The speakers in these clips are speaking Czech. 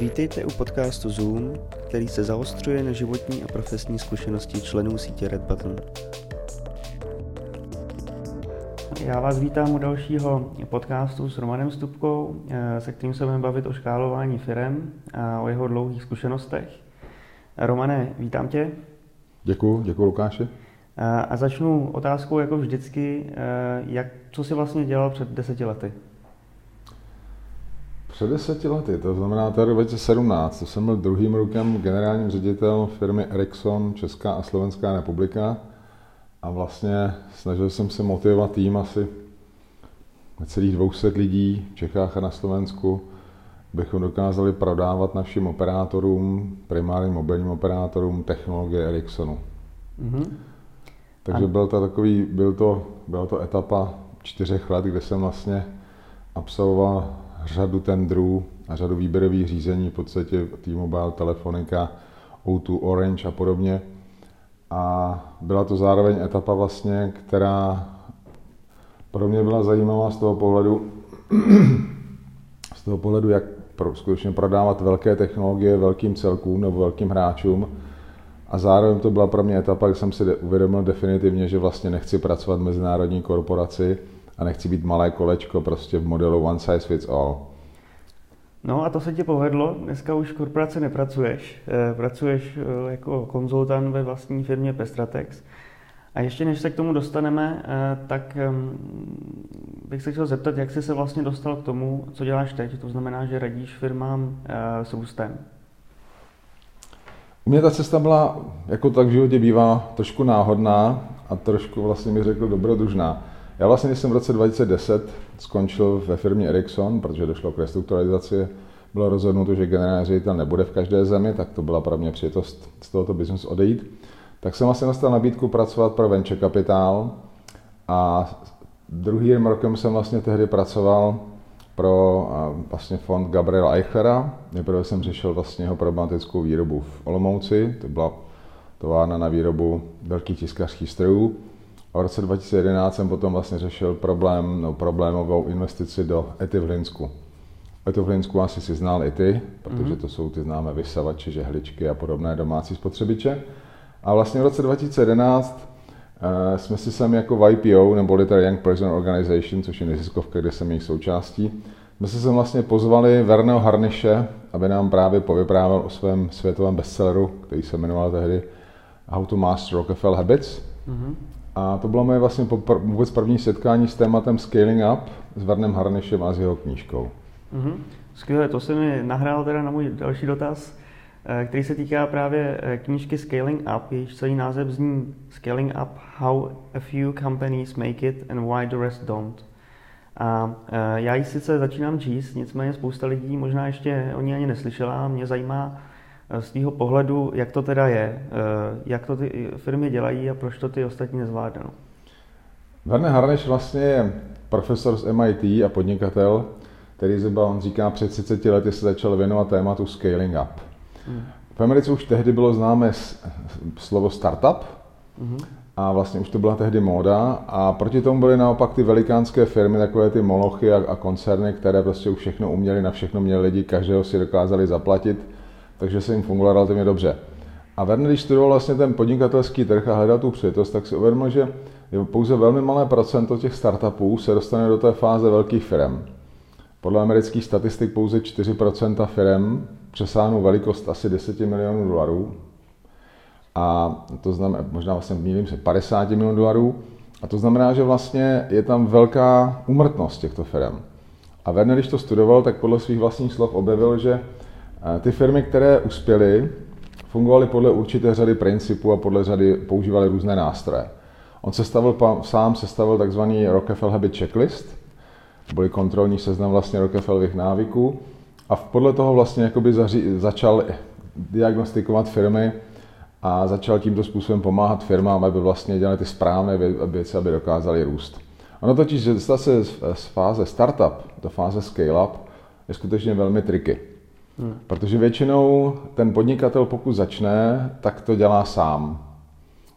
Vítejte u podcastu Zoom, který se zaostřuje na životní a profesní zkušenosti členů sítě Red Button. Já vás vítám u dalšího podcastu s Romanem Stupkou, eh, se kterým se budeme bavit o škálování firem a o jeho dlouhých zkušenostech. Romane, vítám tě. Děkuji, děkuji Lukáši. A začnu otázkou jako vždycky, eh, jak, co jsi vlastně dělal před deseti lety? Před deseti lety, to znamená to 2017, to jsem byl druhým rokem generálním ředitelem firmy Ericsson Česká a Slovenská republika a vlastně snažil jsem se motivovat tým asi celých 200 lidí v Čechách a na Slovensku, abychom dokázali prodávat našim operátorům, primárním mobilním operátorům technologie Ericssonu. Mm-hmm. Takže byl to takový, byl to, byla to etapa čtyřech let, kde jsem vlastně absolvoval řadu tendrů a řadu výběrových řízení, v podstatě T-Mobile, Telefonika, O2, Orange a podobně. A byla to zároveň etapa vlastně, která pro mě byla zajímavá z toho pohledu, z toho pohledu, jak pro, skutečně prodávat velké technologie velkým celkům nebo velkým hráčům. A zároveň to byla pro mě etapa, kdy jsem si uvědomil definitivně, že vlastně nechci pracovat v mezinárodní korporaci, a nechci být malé kolečko prostě v modelu one size fits all. No a to se ti povedlo, dneska už v korporaci nepracuješ, eh, pracuješ eh, jako konzultant ve vlastní firmě Pestratex. A ještě než se k tomu dostaneme, eh, tak ehm, bych se chtěl zeptat, jak jsi se vlastně dostal k tomu, co děláš teď, to znamená, že radíš firmám s růstem. U mě ta cesta byla, jako tak v životě bývá, trošku náhodná a trošku vlastně mi řekl dobrodružná. Já vlastně, když jsem v roce 2010 skončil ve firmě Ericsson, protože došlo k restrukturalizaci, bylo rozhodnuto, že generální ředitel nebude v každé zemi, tak to byla pro mě přijetost z tohoto biznesu odejít. Tak jsem vlastně dostal nabídku pracovat pro Venture Capital a druhým rokem jsem vlastně tehdy pracoval pro vlastně fond Gabriela Eichlera. Nejprve jsem řešil vlastně jeho problematickou výrobu v Olomouci, to byla továrna na výrobu velkých tiskařských strojů. A v roce 2011 jsem potom vlastně řešil problém, no, problémovou investici do Ety v Hlinsku. Etu v Hlinsku asi si znal i ty, protože mm-hmm. to jsou ty známé vysavače, žehličky a podobné domácí spotřebiče. A vlastně v roce 2011 uh, jsme si sem jako v IPO, nebo Little Young Person Organization, což je neziskovka, kde jsem jejich součástí, jsme se sem vlastně pozvali Verneho Harniše, aby nám právě povyprávěl o svém světovém bestselleru, který se jmenoval tehdy How to Master Rockefeller Habits. Mm-hmm. A to bylo moje vlastně popr- vůbec první setkání s tématem Scaling Up s Vernem Harnišem a s jeho knížkou. Mm-hmm. Skvěle, to se mi nahrál teda na můj další dotaz, eh, který se týká právě eh, knížky Scaling Up, jejíž celý název zní Scaling Up, How a Few Companies Make It and Why the Rest Don't. A eh, já ji sice začínám číst, nicméně spousta lidí možná ještě o ní ani neslyšela. Mě zajímá, z tvého pohledu, jak to teda je, eh, jak to ty firmy dělají a proč to ty ostatní nezvládnou? Werner Harneš vlastně je profesor z MIT a podnikatel, který zhruba, on říká, před 30 lety se začal věnovat tématu scaling up. Hmm. V Americe už tehdy bylo známé slovo startup hmm. a vlastně už to byla tehdy móda a proti tomu byly naopak ty velikánské firmy, takové ty molochy a, a koncerny, které prostě už všechno uměli, na všechno měli lidi, každého si dokázali zaplatit takže se jim fungovalo relativně dobře. A Werner, když studoval vlastně ten podnikatelský trh a hledal tu přijetost, tak si uvědomil, že pouze velmi malé procento těch startupů se dostane do té fáze velkých firm. Podle amerických statistik pouze 4% firm přesáhnou velikost asi 10 milionů dolarů. A to znamená, možná vlastně mýlím se, 50 milionů dolarů. A to znamená, že vlastně je tam velká umrtnost těchto firm. A Werner, když to studoval, tak podle svých vlastních slov objevil, že ty firmy, které uspěly, fungovaly podle určité řady principů a podle řady používaly různé nástroje. On sestavil, sám sestavil takzvaný Rockefeller Habit Checklist, byly kontrolní seznam vlastně Rockefellerových návyků a podle toho vlastně jakoby zaři, začal diagnostikovat firmy a začal tímto způsobem pomáhat firmám, aby vlastně dělali ty správné věci, aby dokázali růst. Ono totiž, že se z fáze startup do fáze scale-up je skutečně velmi triky. Hmm. Protože většinou ten podnikatel, pokud začne, tak to dělá sám.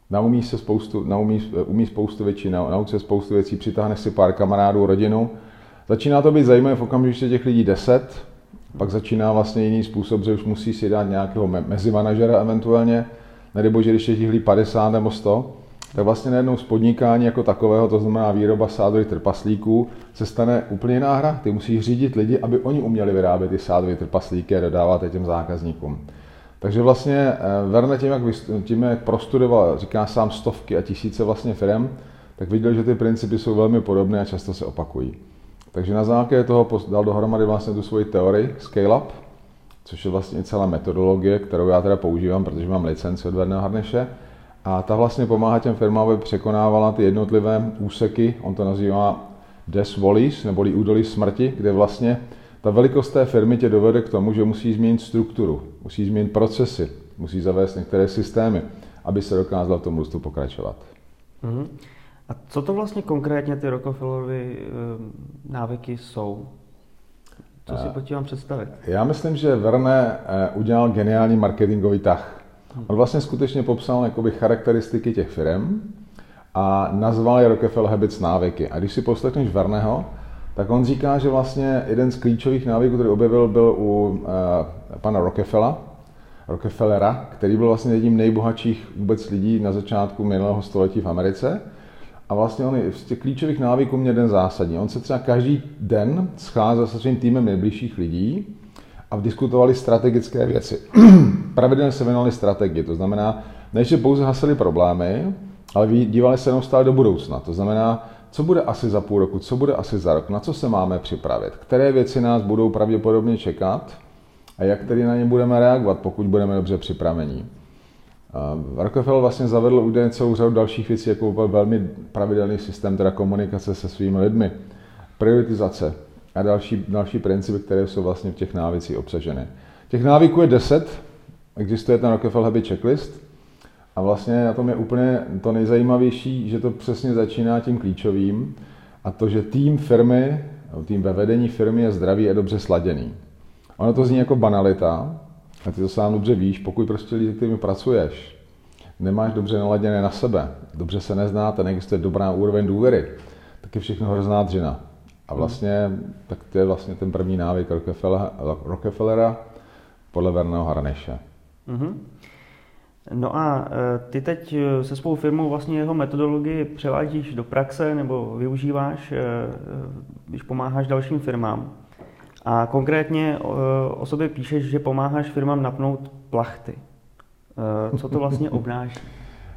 Naumí se spoustu, naumí, umí spoustu věcí, naučí se spoustu věcí, přitáhne si pár kamarádů, rodinu. Začíná to být zajímavé v okamžiku, že těch lidí deset Pak začíná vlastně jiný způsob, že už musí si dát nějakého mezimanažera eventuálně, nebo že když je těch 50 nebo 100, tak vlastně najednou z podnikání jako takového, to znamená výroba sádových trpaslíků, se stane úplně jiná hra. Ty musíš řídit lidi, aby oni uměli vyrábět ty sádové trpaslíky a dodávat je těm zákazníkům. Takže vlastně eh, Verne tím, jak, tím, jak prostudoval, říká sám stovky a tisíce vlastně firm, tak viděl, že ty principy jsou velmi podobné a často se opakují. Takže na základě toho dal dohromady vlastně tu svoji teorii Scale Up, což je vlastně celá metodologie, kterou já teda používám, protože mám licenci od Verného Harneše. A ta vlastně pomáhá těm firmám, aby překonávala ty jednotlivé úseky, on to nazývá Des Wallis, neboli údolí smrti, kde vlastně ta velikost té firmy tě dovede k tomu, že musí změnit strukturu, musí změnit procesy, musí zavést některé systémy, aby se dokázal v tom růstu pokračovat. Mm-hmm. A co to vlastně konkrétně ty Rockefellerovy eh, návyky jsou? Co si pod tím mám představit? Já myslím, že Verne eh, udělal geniální marketingový tah. On vlastně skutečně popsal jakoby charakteristiky těch firm a nazval je Rockefeller Habits návyky. A když si poslechneš Verneho, tak on říká, že vlastně jeden z klíčových návyků, který objevil, byl u uh, pana Rockefella, Rockefellera, který byl vlastně jedním nejbohatších vůbec lidí na začátku minulého století v Americe. A vlastně on z těch klíčových návyků měl jeden zásadní. On se třeba každý den scházel se svým týmem nejbližších lidí a diskutovali strategické věci. Pravidelně se věnovali strategii, to znamená, než že pouze hasili problémy, ale dívali se neustále do budoucna. To znamená, co bude asi za půl roku, co bude asi za rok, na co se máme připravit, které věci nás budou pravděpodobně čekat a jak tedy na ně budeme reagovat, pokud budeme dobře připraveni. Rockefeller vlastně zavedl údajně celou řadu dalších věcí, jako velmi pravidelný systém teda komunikace se svými lidmi, prioritizace a další, další principy, které jsou vlastně v těch návicích obsaženy. Těch návyků je deset, existuje ten Rockefeller Habit Checklist, a vlastně na tom je úplně to nejzajímavější, že to přesně začíná tím klíčovým, a to, že tým firmy, tým ve vedení firmy je zdravý a dobře sladěný. Ono to zní jako banalita, a ty to sám dobře víš, pokud prostě lidi, kterými pracuješ, nemáš dobře naladěné na sebe, dobře se neznáte, neexistuje dobrá úroveň důvěry, tak je všechno hrozná dřina. A vlastně, tak to je vlastně ten první návyk Rockefellera, Rockefellera podle Verného Harneše. Mm-hmm. No a e, ty teď e, se svou firmou vlastně jeho metodologii převádíš do praxe nebo využíváš, e, když pomáháš dalším firmám. A konkrétně o sobě píšeš, že pomáháš firmám napnout plachty. Co to vlastně obnáší?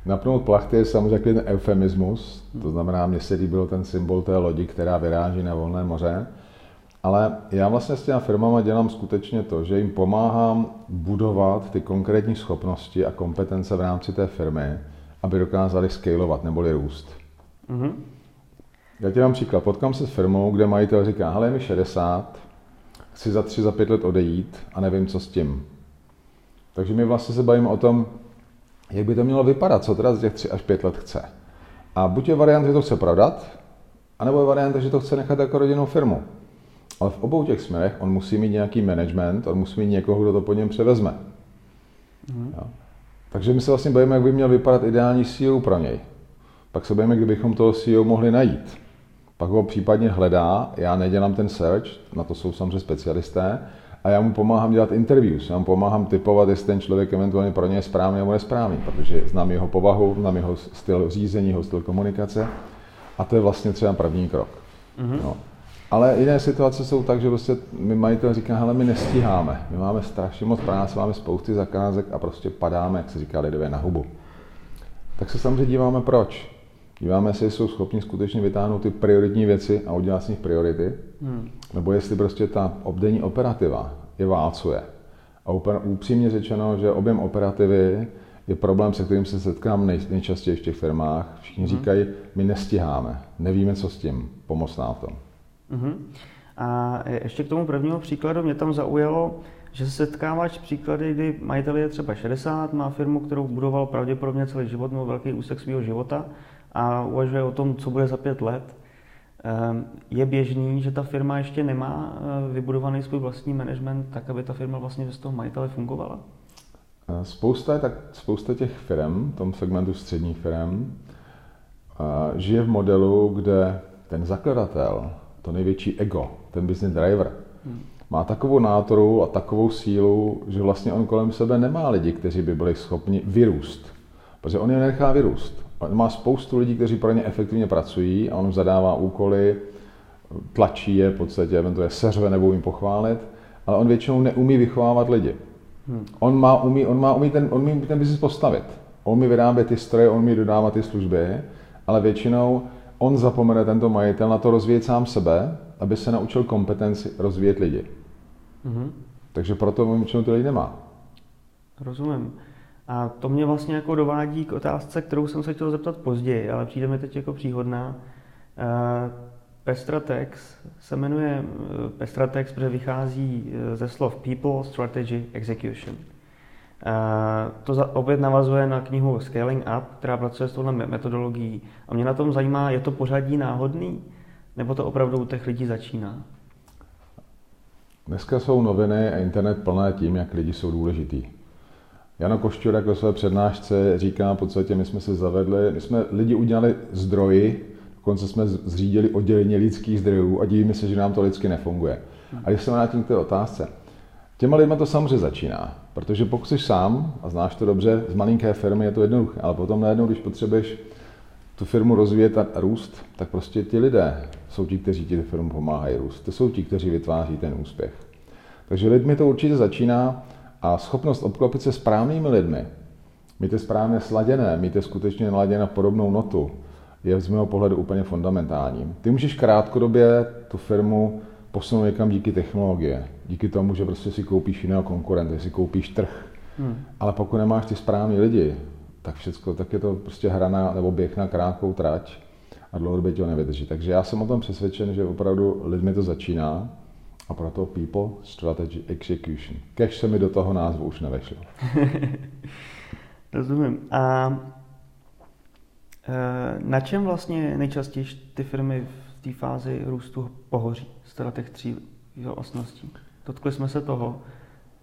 Napnout plachty je samozřejmě ten eufemismus, to znamená, mně se líbil ten symbol té lodi, která vyráží na volné moře. Ale já vlastně s těma firmama dělám skutečně to, že jim pomáhám budovat ty konkrétní schopnosti a kompetence v rámci té firmy, aby dokázali scalovat neboli růst. Mm-hmm. Já ti dám příklad. Potkám se s firmou, kde majitel říká, hele, je mi 60, chci za 3, za 5 let odejít a nevím, co s tím. Takže my vlastně se bavíme o tom, jak by to mělo vypadat, co teda z těch 3 až 5 let chce. A buď je variant, že to chce prodat, anebo je variant, že to chce nechat jako rodinnou firmu. Ale v obou těch směrech on musí mít nějaký management, on musí mít někoho, kdo to po něm převezme. Mm. Jo. Takže my se vlastně bavíme, jak by měl vypadat ideální CEO pro něj. Pak se bavíme, kdybychom toho CEO mohli najít. Pak ho případně hledá, já nedělám ten search, na to jsou samozřejmě specialisté, a já mu pomáhám dělat interviews, já mu pomáhám typovat, jestli ten člověk eventuálně pro ně je správný nebo nesprávný, protože znám jeho povahu, znám jeho styl řízení, jeho styl komunikace a to je vlastně třeba první krok. Mm-hmm. No. Ale jiné situace jsou tak, že prostě my majitel říká, hele, my nestíháme, my máme strašně moc práce, máme spousty zakázek a prostě padáme, jak se říká lidově, na hubu. Tak se samozřejmě díváme proč. Díváme se, jestli jsou schopni skutečně vytáhnout ty prioritní věci a udělat z nich priority, hmm. nebo jestli prostě ta obdenní operativa je válcuje. A upřímně řečeno, že objem operativy je problém, se kterým se setkám nej, nejčastěji v těch firmách. Všichni hmm. říkají, my nestíháme, nevíme, co s tím, pomoct nám v tom. Uh-huh. A ještě k tomu prvnímu příkladu mě tam zaujalo, že se setkáváš příklady, kdy majitel je třeba 60, má firmu, kterou budoval pravděpodobně celý život, nebo velký úsek svého života a uvažuje o tom, co bude za pět let. Ehm, je běžný, že ta firma ještě nemá eh, vybudovaný svůj vlastní management tak, aby ta firma vlastně bez toho majitele fungovala? Eh, spousta, tak, spousta těch firm, v tom segmentu středních firm, eh, žije v modelu, kde ten zakladatel to největší ego, ten business driver, hmm. má takovou nátoru a takovou sílu, že vlastně on kolem sebe nemá lidi, kteří by byli schopni vyrůst. Protože on je nechá vyrůst. On má spoustu lidí, kteří pro ně efektivně pracují a on zadává úkoly, tlačí je v podstatě, eventuálně seřve nebo jim pochválit, ale on většinou neumí vychovávat lidi. Hmm. On má umí, on má umí ten, on umí ten biznis postavit. On mi vyrábět ty stroje, on mi dodávat ty služby, ale většinou on zapomene tento majitel na to rozvíjet sám sebe, aby se naučil kompetenci rozvíjet lidi. Mm-hmm. Takže proto on většinou ty lidi nemá. Rozumím. A to mě vlastně jako dovádí k otázce, kterou jsem se chtěl zeptat později, ale přijde mi teď jako příhodná. Uh, Pestratex se jmenuje uh, Pestratex, protože vychází uh, ze slov People, Strategy, Execution. To opět navazuje na knihu Scaling Up, která pracuje s touhle metodologií. A mě na tom zajímá, je to pořadí náhodný, nebo to opravdu u těch lidí začíná? Dneska jsou noviny a internet plné tím, jak lidi jsou důležitý. Jano Košťur jako své přednášce říká, v podstatě my jsme se zavedli, my jsme lidi udělali zdroji, dokonce jsme zřídili oddělení lidských zdrojů a divíme se, že nám to lidsky nefunguje. A když se vrátím k té otázce, těma lidma to samozřejmě začíná, protože pokud jsi sám a znáš to dobře, z malinké firmy je to jednoduché, ale potom najednou, když potřebuješ tu firmu rozvíjet a růst, tak prostě ti lidé jsou ti, kteří ti firmu pomáhají růst. To jsou ti, kteří vytváří ten úspěch. Takže lidmi to určitě začíná a schopnost obklopit se správnými lidmi, mít je správně sladěné, mít je skutečně naladěné podobnou notu, je z mého pohledu úplně fundamentální. Ty můžeš krátkodobě tu firmu posunout někam díky technologie, díky tomu, že prostě si koupíš jiného konkurenta, si koupíš trh. Hmm. Ale pokud nemáš ty správní lidi, tak všechno, tak je to prostě hra nebo běh na krátkou trať a dlouhodobě to nevydrží. Takže já jsem o tom přesvědčen, že opravdu lidmi to začíná a proto people, strategy, execution. Kež se mi do toho názvu už nevešlo. Rozumím. A e, na čem vlastně nejčastěji ty firmy v té fázi růstu pohoří z těch tří osností? Dotkli jsme se toho.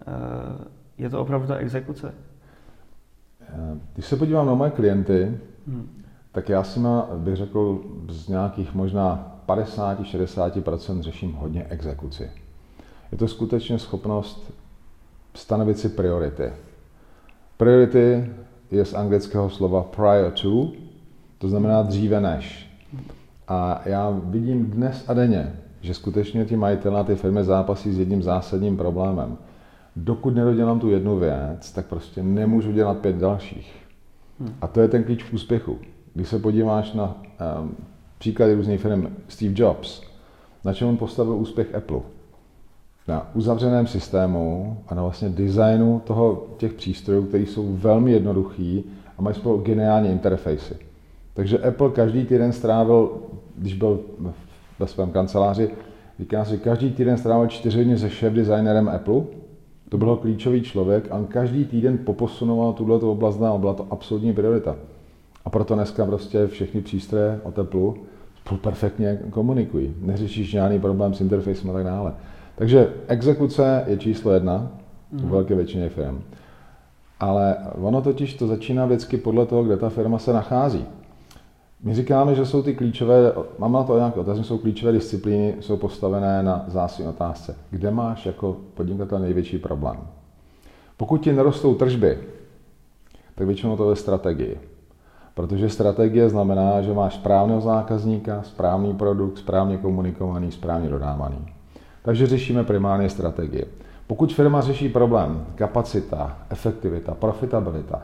E, je to opravdu ta exekuce? Eh, když se podívám na moje klienty, hmm. tak já si má, bych řekl, z nějakých možná 50-60% řeším hodně exekuci. Je to skutečně schopnost stanovit si priority. Priority je z anglického slova prior to, to znamená dříve než. A já vidím dnes a denně, že skutečně ti majitelé ty firmy zápasí s jedním zásadním problémem – dokud nedodělám tu jednu věc, tak prostě nemůžu dělat pět dalších. Hmm. A to je ten klíč k úspěchu. Když se podíváš na um, příklady různých firm, Steve Jobs, na čem on postavil úspěch Apple? Na uzavřeném systému a na vlastně designu toho, těch přístrojů, které jsou velmi jednoduchý a mají spolu geniální interfejsy. Takže Apple každý týden strávil, když byl ve svém kanceláři, říká si, každý týden strávil čtyři hodiny se šéf designerem Apple to byl klíčový člověk a každý týden poposunoval tuto oblast a byla to absolutní priorita. A proto dneska prostě všechny přístroje o teplu perfektně komunikují. Neřešíš žádný problém s interfejsem a tak dále. Takže exekuce je číslo jedna v mhm. velké většině firm. Ale ono totiž to začíná vždycky podle toho, kde ta firma se nachází. My říkáme, že jsou ty klíčové, mám na to nějaké otázky, jsou klíčové disciplíny, jsou postavené na zásí otázce. Kde máš jako podnikatel největší problém? Pokud ti nerostou tržby, tak většinou to je strategie. Protože strategie znamená, že máš správného zákazníka, správný produkt, správně komunikovaný, správně dodávaný. Takže řešíme primárně strategie. Pokud firma řeší problém kapacita, efektivita, profitabilita,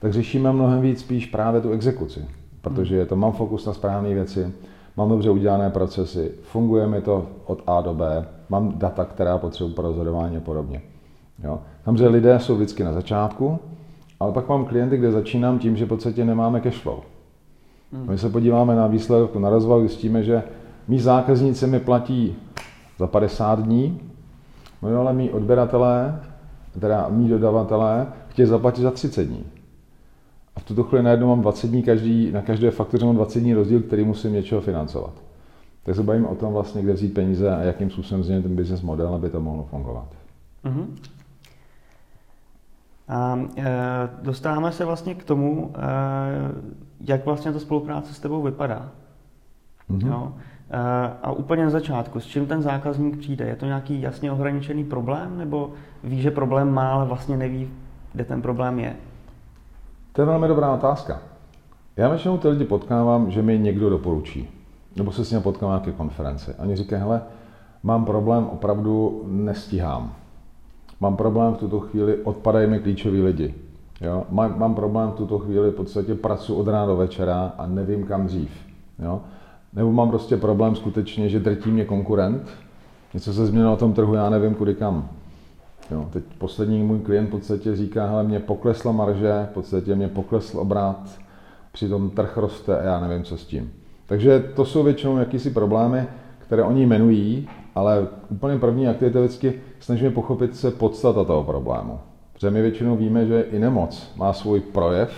tak řešíme mnohem víc spíš právě tu exekuci protože to, mám fokus na správné věci, mám dobře udělané procesy, funguje mi to od A do B, mám data, která potřebuji pro rozhodování a podobně. Jo. Samozřejmě lidé jsou vždycky na začátku, ale pak mám klienty, kde začínám tím, že v podstatě nemáme cash flow. Hmm. My se podíváme na výsledek, na rozvoj, zjistíme, že mý zákazníci mi platí za 50 dní, no ale mý odběratelé, teda mý dodavatelé, chtějí zaplatit za 30 dní. A v tuto chvíli najednou mám 20 dní, každý, na každé faktuře mám 20 dní rozdíl, který musím něčeho financovat. Tak se bavím o tom vlastně, kde vzít peníze a jakým způsobem změnit ten business model, aby to mohlo fungovat. Uh-huh. A e, dostáváme se vlastně k tomu, e, jak vlastně ta spolupráce s tebou vypadá. Uh-huh. Jo? A úplně na začátku, s čím ten zákazník přijde? Je to nějaký jasně ohraničený problém, nebo ví, že problém má, ale vlastně neví, kde ten problém je? To je velmi dobrá otázka. Já většinou ty lidi potkávám, že mi někdo doporučí. Nebo se s ním potkávám nějaké konferenci. Oni říkají, hele, mám problém, opravdu nestíhám. Mám problém v tuto chvíli, odpadají mi klíčoví lidi. Jo? Mám, mám problém v tuto chvíli, v podstatě pracuji od rána do večera a nevím kam dřív. Jo? Nebo mám prostě problém skutečně, že drtí mě konkurent, něco se změnilo na tom trhu, já nevím kudy kam. Jo, teď poslední můj klient v podstatě říká, hele, mě poklesla marže, v podstatě mě poklesl obrat, přitom trh roste a já nevím, co s tím. Takže to jsou většinou jakýsi problémy, které oni jmenují, ale úplně první aktivita vždycky snažíme pochopit se podstata toho problému. Protože my většinou víme, že i nemoc má svůj projev,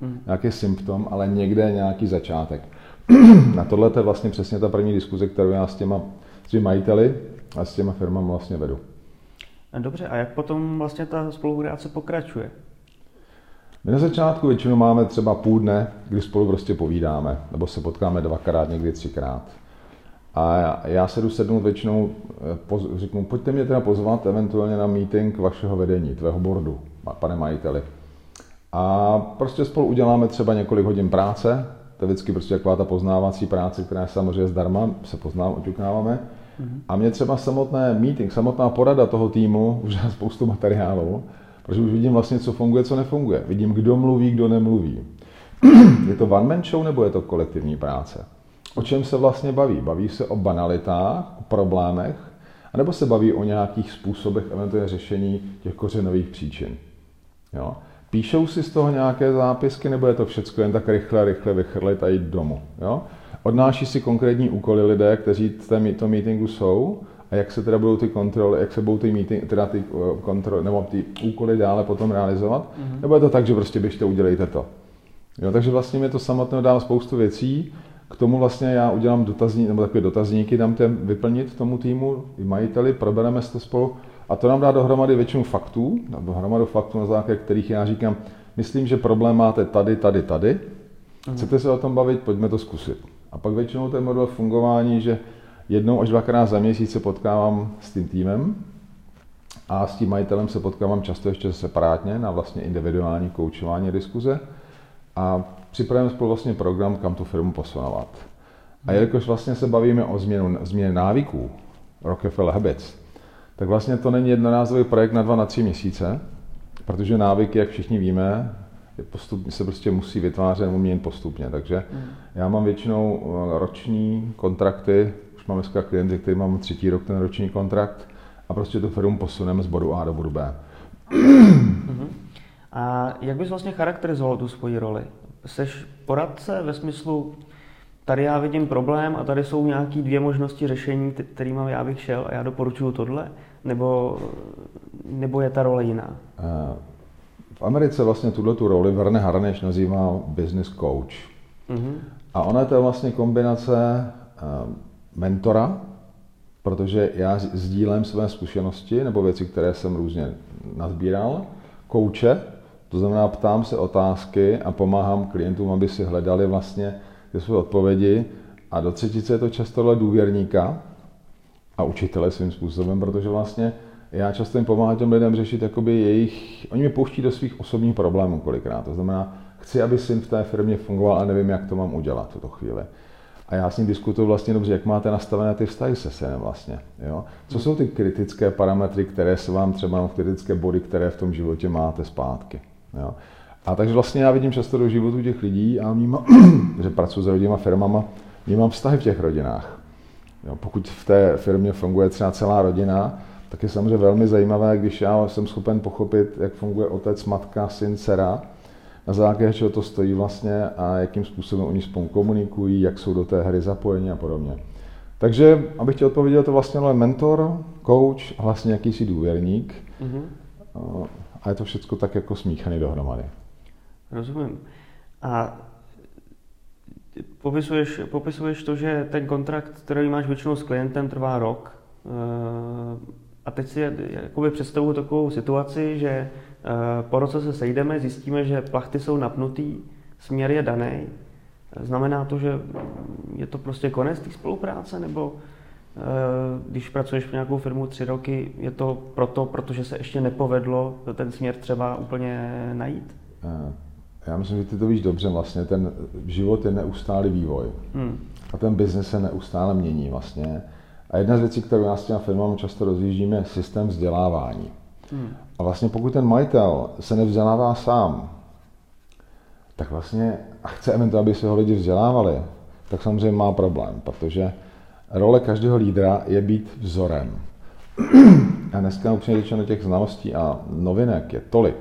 hmm. nějaký symptom, ale někde je nějaký začátek. Na tohle je vlastně přesně ta první diskuze, kterou já s těma, s těma majiteli a s těma firmami vlastně vedu. Dobře, a jak potom vlastně ta spolupráce pokračuje? My na začátku většinou máme třeba půl dne, kdy spolu prostě povídáme, nebo se potkáme dvakrát, někdy třikrát. A já se jdu sednout většinou, eh, řeknu, pojďte mě teda pozvat eventuálně na meeting vašeho vedení, tvého boardu, pane majiteli. A prostě spolu uděláme třeba několik hodin práce, to je vždycky prostě taková ta poznávací práce, která je samozřejmě zdarma, se poznám, oťukáváme. Mm-hmm. A mě třeba samotné meeting, samotná porada toho týmu, už má spoustu materiálů, protože už vidím vlastně, co funguje, co nefunguje. Vidím, kdo mluví, kdo nemluví. je to one man show nebo je to kolektivní práce? O čem se vlastně baví? Baví se o banalitách, o problémech, anebo se baví o nějakých způsobech eventuálně řešení těch kořenových příčin? Jo? Píšou si z toho nějaké zápisky, nebo je to všechno jen tak rychle, rychle vychrlit a jít domů? Jo? Odnáší si konkrétní úkoly lidé, kteří v tom meetingu jsou a jak se teda budou ty kontroly, jak se budou ty, meeting, teda ty eh, kontroly, nebo ty úkoly dále potom realizovat, mm-hmm. nebo je to tak, že prostě běžte, udělejte to. Jo, takže vlastně mi to samotné dá spoustu věcí, k tomu vlastně já udělám dotazník, nebo takové dotazníky dám těm vyplnit tomu týmu, i majiteli, probereme to spolu a to nám dá dohromady většinu faktů, dohromady faktů, na základě kterých já říkám, myslím, že problém máte tady, tady, tady, mhm. chcete se o tom bavit, pojďme to zkusit. A pak většinou ten model fungování, že jednou až dvakrát za měsíc se potkávám s tím týmem a s tím majitelem se potkávám často ještě separátně na vlastně individuální koučování diskuze a připravujeme spolu vlastně program, kam tu firmu posunovat. A jelikož vlastně se bavíme o změnu, změně návyků, Rockefeller Habits, tak vlastně to není jednorázový projekt na dva, na tři měsíce, protože návyky, jak všichni víme, postupně se prostě musí vytvářet nebo měnit postupně. Takže mm. já mám většinou eh, roční kontrakty, už mám dneska klienty, který mám třetí rok ten roční kontrakt a prostě tu firmu posuneme z bodu A do bodu B. Mm-hmm. A jak bys vlastně charakterizoval tu svoji roli? Seš poradce ve smyslu, tady já vidím problém a tady jsou nějaké dvě možnosti řešení, kterými já bych šel a já doporučuju tohle? Nebo, nebo je ta role jiná? Uh, v Americe vlastně tuhle tu roli Verne Harnish nazývá business coach. Uh-huh. A ona je to vlastně kombinace uh, mentora, protože já sdílím své zkušenosti nebo věci, které jsem různě nazbíral, kouče, to znamená, ptám se otázky a pomáhám klientům, aby si hledali vlastně ty své odpovědi. A do třetice je to často důvěrníka a učitele svým způsobem, protože vlastně já často jim pomáhám těm lidem řešit jakoby jejich, oni mi pouští do svých osobních problémů kolikrát. To znamená, chci, aby syn v té firmě fungoval a nevím, jak to mám udělat v tuto chvíli. A já s ním diskutuju vlastně dobře, jak máte nastavené ty vztahy se synem vlastně. Jo? Co jsou ty kritické parametry, které se vám třeba, kritické body, které v tom životě máte zpátky. Jo? A takže vlastně já vidím často do životu těch lidí a vnímám, že pracuji s rodinama, firmama, vnímám vztahy v těch rodinách. Jo? Pokud v té firmě funguje třeba celá rodina, tak je samozřejmě velmi zajímavé, když já jsem schopen pochopit, jak funguje otec, matka, syn, dcera, na základě čeho to stojí vlastně a jakým způsobem oni spolu komunikují, jak jsou do té hry zapojeni a podobně. Takže, abych ti odpověděl, to vlastně ale mentor, coach a vlastně jakýsi důvěrník. Mm-hmm. A je to všechno tak jako smíchaný dohromady. Rozumím. A popisuješ, popisuješ to, že ten kontrakt, který máš většinou s klientem, trvá rok. Eh, a teď si jakoby představuju takovou situaci, že eh, po roce se sejdeme, zjistíme, že plachty jsou napnutý, směr je daný, Znamená to, že je to prostě konec té spolupráce, nebo když pracuješ v nějakou firmu tři roky, je to proto, protože se ještě nepovedlo ten směr třeba úplně najít? Eh, já myslím, že ty to víš dobře vlastně, ten život je neustálý vývoj hmm. a ten biznes se neustále mění vlastně. A jedna z věcí, kterou já s těma firmami často rozjíždíme, je systém vzdělávání. Hmm. A vlastně pokud ten majitel se nevzdělává sám, tak vlastně a chceme to, aby se ho lidi vzdělávali, tak samozřejmě má problém, protože role každého lídra je být vzorem. A dneska upřímně řečeno těch znalostí a novinek je tolik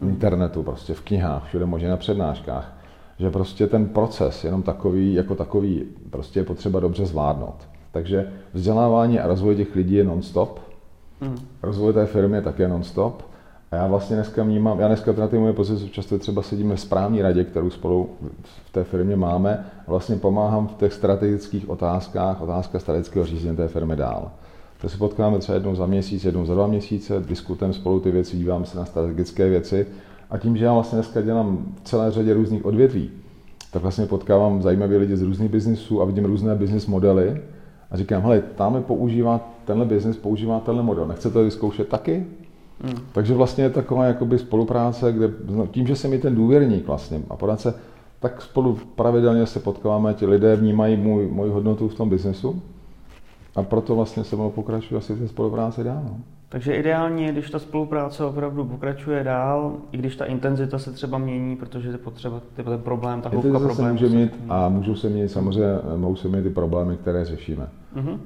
v internetu, prostě v knihách, všude možná na přednáškách, že prostě ten proces jenom takový, jako takový, prostě je potřeba dobře zvládnout. Takže vzdělávání a rozvoj těch lidí je non-stop, mm. rozvoj té firmy je také non-stop a já vlastně dneska vnímám, já dneska na té moje pozici často třeba sedíme v správní radě, kterou spolu v té firmě máme a vlastně pomáhám v těch strategických otázkách, otázka strategického řízení té firmy dál. To se potkáme třeba jednou za měsíc, jednou za dva měsíce, diskutujeme spolu ty věci, díváme se na strategické věci a tím, že já vlastně dneska dělám v celé řadě různých odvětví, tak vlastně potkávám zajímavé lidi z různých biznisů a vidím různé business modely a říkám, hele, tam používá, tenhle biznis používá tenhle model, nechce to vyzkoušet taky? Hmm. Takže vlastně je taková jakoby spolupráce, kde tím, že jsem i ten důvěrník vlastně a podat se, tak spolu pravidelně se potkáváme, ti lidé vnímají můj, můj hodnotu v tom biznesu a proto vlastně se mnou pokračuje asi té spolupráce dál. No. Takže ideální je, když ta spolupráce opravdu pokračuje dál, i když ta intenzita se třeba mění, protože je potřeba ten problém, ta hloubka problémů. se může mít a můžou se měnit samozřejmě, mohou se měnit ty problémy, které řešíme. Uh-huh.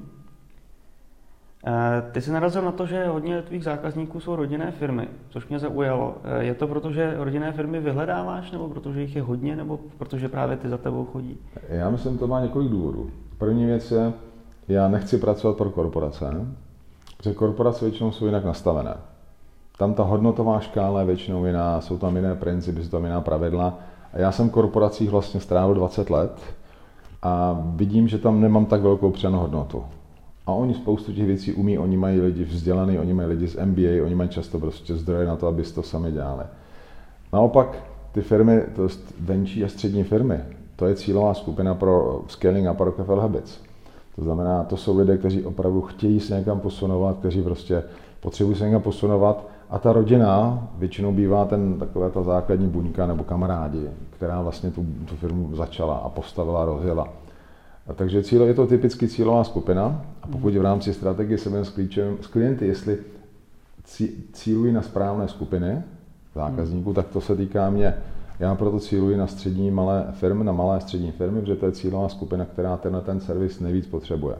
Ty jsi narazil na to, že hodně tvých zákazníků jsou rodinné firmy, což mě zaujalo. Eh, je to proto, že rodinné firmy vyhledáváš, nebo protože jich je hodně, nebo protože právě ty za tebou chodí? Já myslím, to má několik důvodů. První věc je, já nechci pracovat pro korporace, protože korporace většinou jsou jinak nastavené. Tam ta hodnotová škála je většinou jiná, jsou tam jiné principy, jsou tam jiná pravidla. A já jsem v korporacích vlastně strávil 20 let a vidím, že tam nemám tak velkou přidanou hodnotu. A oni spoustu těch věcí umí, oni mají lidi vzdělaný, oni mají lidi z MBA, oni mají často prostě zdroje na to, aby to sami dělali. Naopak ty firmy, to je venčí a střední firmy, to je cílová skupina pro scaling a pro Kefel Habits. To znamená, to jsou lidé, kteří opravdu chtějí se někam posunovat, kteří prostě potřebují se někam posunovat a ta rodina většinou bývá ten taková ta základní buňka nebo kamarádi, která vlastně tu, tu firmu začala a postavila, rozjela. A takže cíl, je to typicky cílová skupina a pokud v rámci strategie se s, klíčem, s klienty, jestli cílují na správné skupiny zákazníků, tak to se týká mě. Já proto cíluji na střední malé firmy, na malé střední firmy, protože to je cílová skupina, která tenhle ten servis nejvíc potřebuje.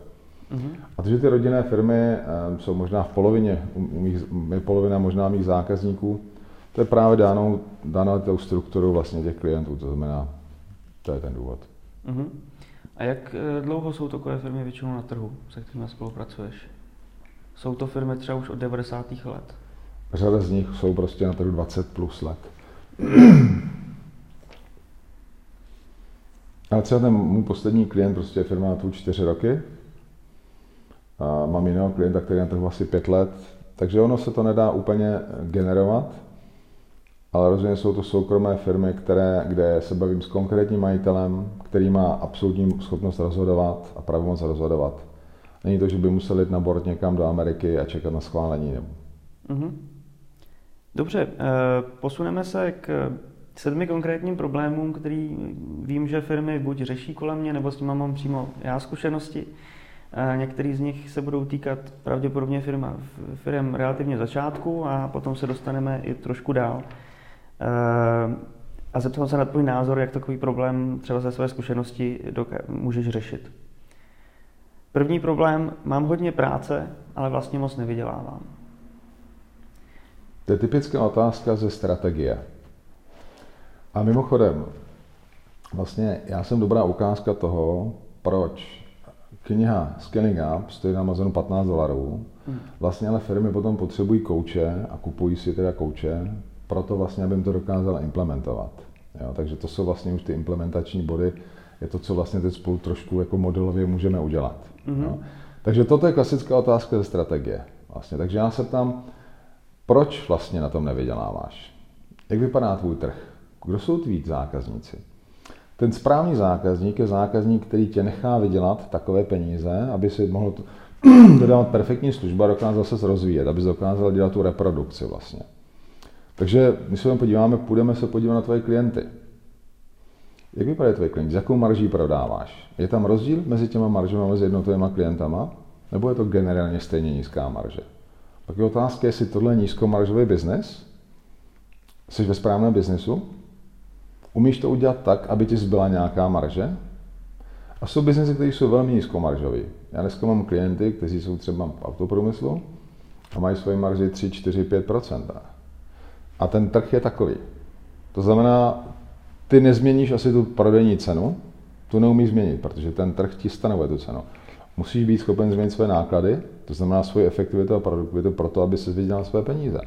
Mm-hmm. A to, že ty rodinné firmy um, jsou možná v polovině, u mých, polovina možná mých zákazníků, to je právě dáno, dáno tou strukturou vlastně těch klientů, to znamená, to je ten důvod. Mm-hmm. A jak eh, dlouho jsou takové firmy většinou na trhu, se kterými spolupracuješ? Jsou to firmy třeba už od 90. let? Řada z nich jsou prostě na trhu 20 plus let. Ale třeba ten můj poslední klient prostě je firma na tu čtyři roky. A mám jiného klienta, který je na trhu asi pět let. Takže ono se to nedá úplně generovat, ale rozhodně jsou to soukromé firmy, které, kde se bavím s konkrétním majitelem, který má absolutní schopnost rozhodovat a pravomoc rozhodovat. Není to, že by musel jít na bord někam do Ameriky a čekat na schválení. Mm-hmm. Dobře, eh, posuneme se k sedmi konkrétním problémům, který vím, že firmy buď řeší kolem mě, nebo s nimi mám přímo já zkušenosti. Eh, některý z nich se budou týkat pravděpodobně firma, firm relativně začátku a potom se dostaneme i trošku dál. Eh, a zeptal se na tvůj názor, jak takový problém třeba ze své zkušenosti můžeš řešit. První problém, mám hodně práce, ale vlastně moc nevydělávám. To je typická otázka ze strategie. A mimochodem, vlastně já jsem dobrá ukázka toho, proč kniha Scaling Up stojí na Amazonu 15 dolarů. Hmm. Vlastně ale firmy potom potřebují kouče a kupují si teda kouče, proto vlastně, abym to dokázal implementovat. Jo, takže to jsou vlastně už ty implementační body, je to, co vlastně teď spolu trošku jako modelově můžeme udělat. Mm-hmm. Jo. Takže toto je klasická otázka ze strategie. Vlastně. Takže já se tam, proč vlastně na tom nevyděláváš? Jak vypadá tvůj trh? Kdo jsou tví zákazníci? Ten správný zákazník je zákazník, který tě nechá vydělat takové peníze, aby si mohl dodávat perfektní služba a dokázal se rozvíjet, aby dokázal dělat tu reprodukci vlastně. Takže my se podíváme, půjdeme se podívat na tvoje klienty. Jak vypadá tvoje klient? Z jakou marží prodáváš? Je tam rozdíl mezi těma maržemi mezi jednotlivými klientama? Nebo je to generálně stejně nízká marže? Pak je otázka, jestli tohle je nízkomaržový biznes, jsi ve správném biznesu, umíš to udělat tak, aby ti zbyla nějaká marže, a jsou biznesy, které jsou velmi nízkomaržové. Já dneska mám klienty, kteří jsou třeba v autoprůmyslu a mají svoji marži 3, 4, 5 A ten trh je takový. To znamená, ty nezměníš asi tu prodejní cenu, tu neumíš změnit, protože ten trh ti stanovuje tu cenu. Musíš být schopen změnit své náklady, to znamená svoji efektivitu a produktivitu proto, aby se vydělal své peníze.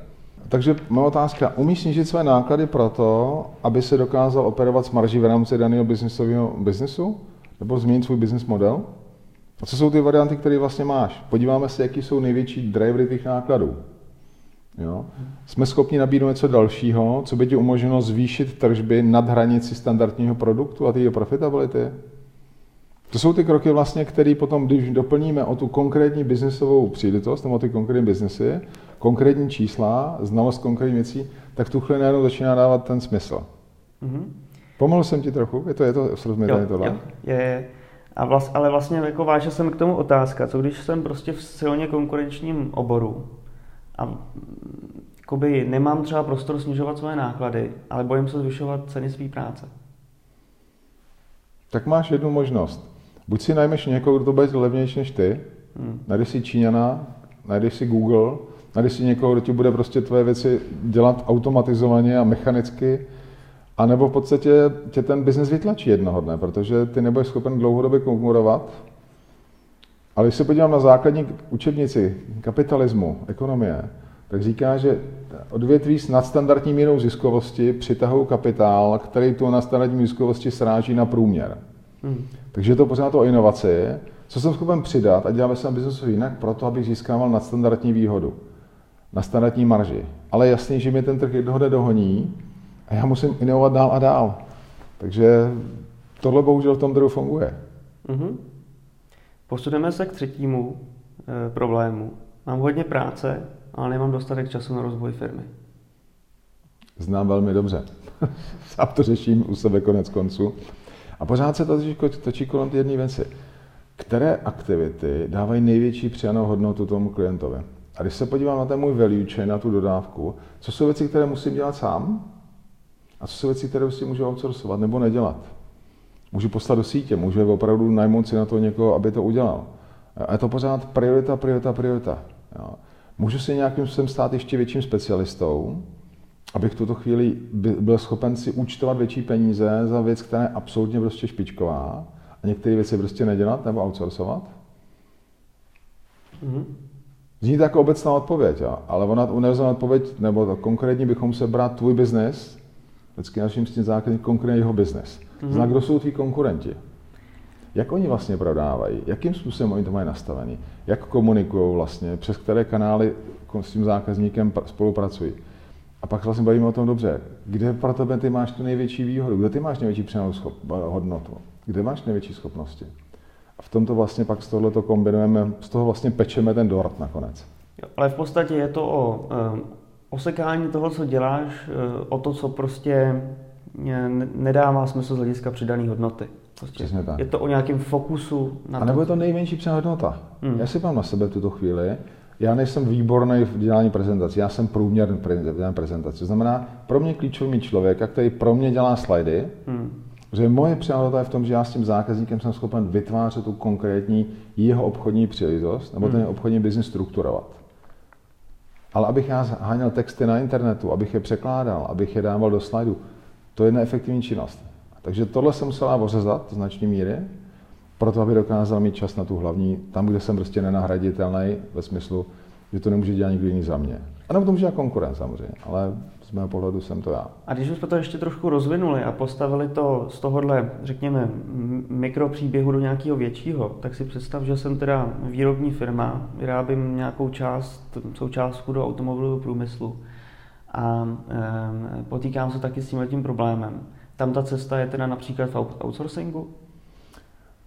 Takže moje otázka, umíš snížit své náklady proto, aby se dokázal operovat s marží v rámci daného biznisového biznesu? Nebo změnit svůj business model? A co jsou ty varianty, které vlastně máš? Podíváme se, jaký jsou největší drivery těch nákladů. Jo? Jsme schopni nabídnout něco dalšího, co by ti umožnilo zvýšit tržby nad hranici standardního produktu a ty profitability? To jsou ty kroky vlastně, které potom, když doplníme o tu konkrétní biznesovou příležitost nebo ty konkrétní biznesy, konkrétní čísla, znalost konkrétních věcí, tak tu chvíli najednou začíná dávat ten smysl. Mm-hmm. Pomohl jsem ti trochu? Je to, je to srozumitelné tohle? Jo, je, je. A vlast, ale vlastně jako váže jsem k tomu otázka, co když jsem prostě v silně konkurenčním oboru a jakoby nemám třeba prostor snižovat svoje náklady, ale bojím se zvyšovat ceny své práce. Tak máš jednu možnost. Buď si najmeš někoho, kdo to bude levnější než ty, hmm. najdeš si Číňana, najdeš si Google, najdeš si někoho, kdo ti bude prostě tvoje věci dělat automatizovaně a mechanicky, a nebo v podstatě tě ten biznes vytlačí jednoho dne, protože ty nebudeš schopen dlouhodobě konkurovat. Ale když se podívám na základní učebnici kapitalismu, ekonomie, tak říká, že odvětví s nadstandardní mírou ziskovosti přitahují kapitál, který tu nadstandardní ziskovosti sráží na průměr. Hmm. Takže je to pořád o inovaci, co jsem schopen přidat a dělat ve svém biznesu jinak proto, abych získával nadstandardní výhodu, na standardní marži. Ale jasně, že mi ten trh jednoho dohoní a já musím inovovat dál a dál. Takže tohle bohužel v tom trhu funguje. Mm-hmm. Posuneme se k třetímu e, problému. Mám hodně práce, ale nemám dostatek času na rozvoj firmy. Znám velmi dobře. Sám to řeším u sebe konec konců. A pořád se to točí kolem ty jedné věci. Které aktivity dávají největší přijanou hodnotu tomu klientovi? A když se podívám na ten můj value chain, na tu dodávku, co jsou věci, které musím dělat sám, a co jsou věci, které si můžu outsourcovat nebo nedělat. Můžu poslat do sítě, můžu opravdu najmout si na to někoho, aby to udělal. A je to pořád priorita, priorita, priorita. Jo. Můžu si nějakým způsobem stát ještě větším specialistou, abych v tuto chvíli byl schopen si účtovat větší peníze za věc, která je absolutně prostě špičková a některé věci prostě nedělat nebo outsourcovat? Mm-hmm. Zní to jako obecná odpověď, jo? ale ona univerzální odpověď, nebo to konkrétně bychom se brát tvůj biznes, vždycky naším s tím základním konkrétně jeho biznes. Mm-hmm. Zná, kdo jsou tví konkurenti. Jak oni vlastně prodávají, jakým způsobem oni to mají nastavený, jak komunikují vlastně, přes které kanály s tím zákazníkem spolupracují. A pak vlastně bavíme o tom dobře, kde pro tebe ty máš tu největší výhodu, kde ty máš největší přenou hodnotu, kde máš největší schopnosti. A v tomto vlastně pak z tohoto kombinujeme, z toho vlastně pečeme ten dort nakonec. Jo, ale v podstatě je to o um, osekání toho, co děláš, uh, o to, co prostě nedává smysl z hlediska přidané hodnoty. Prostě Přesně tak. Je to o nějakém fokusu. Na a nebo je to nejmenší přidaná hodnota. Hmm. Já si mám na sebe tuto chvíli, já nejsem výborný v dělání prezentací, já jsem průměrný v dělání prezentací. To znamená, pro mě klíčový člověk, který pro mě dělá slajdy, hmm. že moje přátelé je v tom, že já s tím zákazníkem jsem schopen vytvářet tu konkrétní jeho obchodní příležitost, nebo hmm. ten obchodní biznis strukturovat. Ale abych já háněl texty na internetu, abych je překládal, abych je dával do slajdu, to je neefektivní činnost. Takže tohle jsem musela ořezat do značné míry, proto aby dokázal mít čas na tu hlavní, tam, kde jsem prostě nenahraditelný, ve smyslu, že to nemůže dělat nikdo jiný za mě. A nebo to může dělat konkurent samozřejmě, ale mého pohledu jsem to já. A když jsme to ještě trošku rozvinuli a postavili to z tohohle, řekněme, mikropříběhu do nějakého většího, tak si představ, že jsem teda výrobní firma, vyrábím nějakou část, součástku do automobilového průmyslu a e, potýkám se taky s tím problémem Tam ta cesta je teda například v outsourcingu?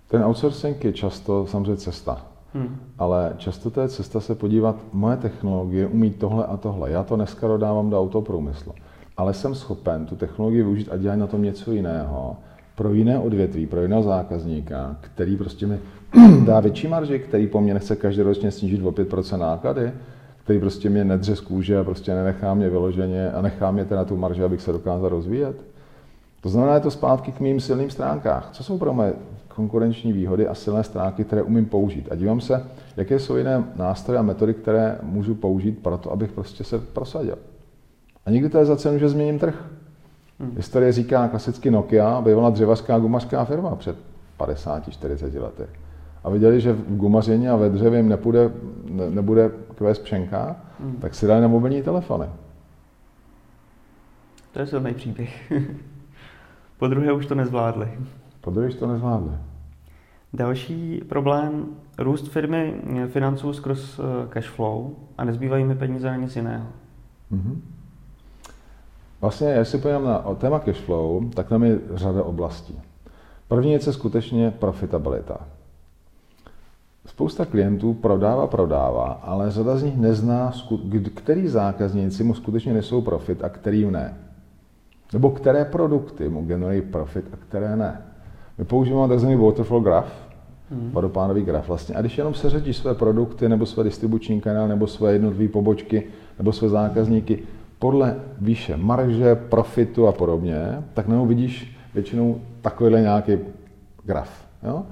Ten outsourcing je často samozřejmě cesta. Hmm. Ale často to je cesta se podívat, moje technologie umí tohle a tohle. Já to dneska dodávám do autoprůmyslu. Ale jsem schopen tu technologii využít a dělat na tom něco jiného pro jiné odvětví, pro jiného zákazníka, který prostě mi dá větší marži, který po mně nechce každoročně snížit o 5% náklady, který prostě mě nedře z kůže a prostě nenechá mě vyloženě a nechá mě teda tu marži, abych se dokázal rozvíjet. To znamená, je to zpátky k mým silným stránkách. Co jsou pro mě konkurenční výhody a silné stránky, které umím použít? A dívám se, jaké jsou jiné nástroje a metody, které můžu použít pro to, abych prostě se prosadil. A někdy to je za cenu, že změním trh. Hmm. Historie říká klasicky Nokia, bývala dřevařská gumařská firma před 50-40 lety. A viděli, že v gumařině a ve dřevě jim nepůjde, ne, nebude kvést pšenka, hmm. tak si dali na mobilní telefony. To je silný příběh. po druhé už to nezvládli. Po druhé to nezvládli. Další problém, růst firmy financů skrz eh, cash flow a nezbývají mi peníze na nic jiného. Mm-hmm. Vlastně, jestli se podívám na téma cash flow, tak tam je řada oblastí. První je skutečně profitabilita. Spousta klientů prodává, prodává, ale řada z nich nezná, který zákazníci mu skutečně nesou profit a který ne. Nebo které produkty mu generují profit a které ne. My používáme tzv. waterfall graph, hmm. vodopánový graf vlastně. A když jenom seřadíš své produkty, nebo své distribuční kanál, nebo své jednotlivé pobočky, nebo své zákazníky podle výše marže, profitu a podobně, tak nebo vidíš většinou takovýhle nějaký graf. Jo?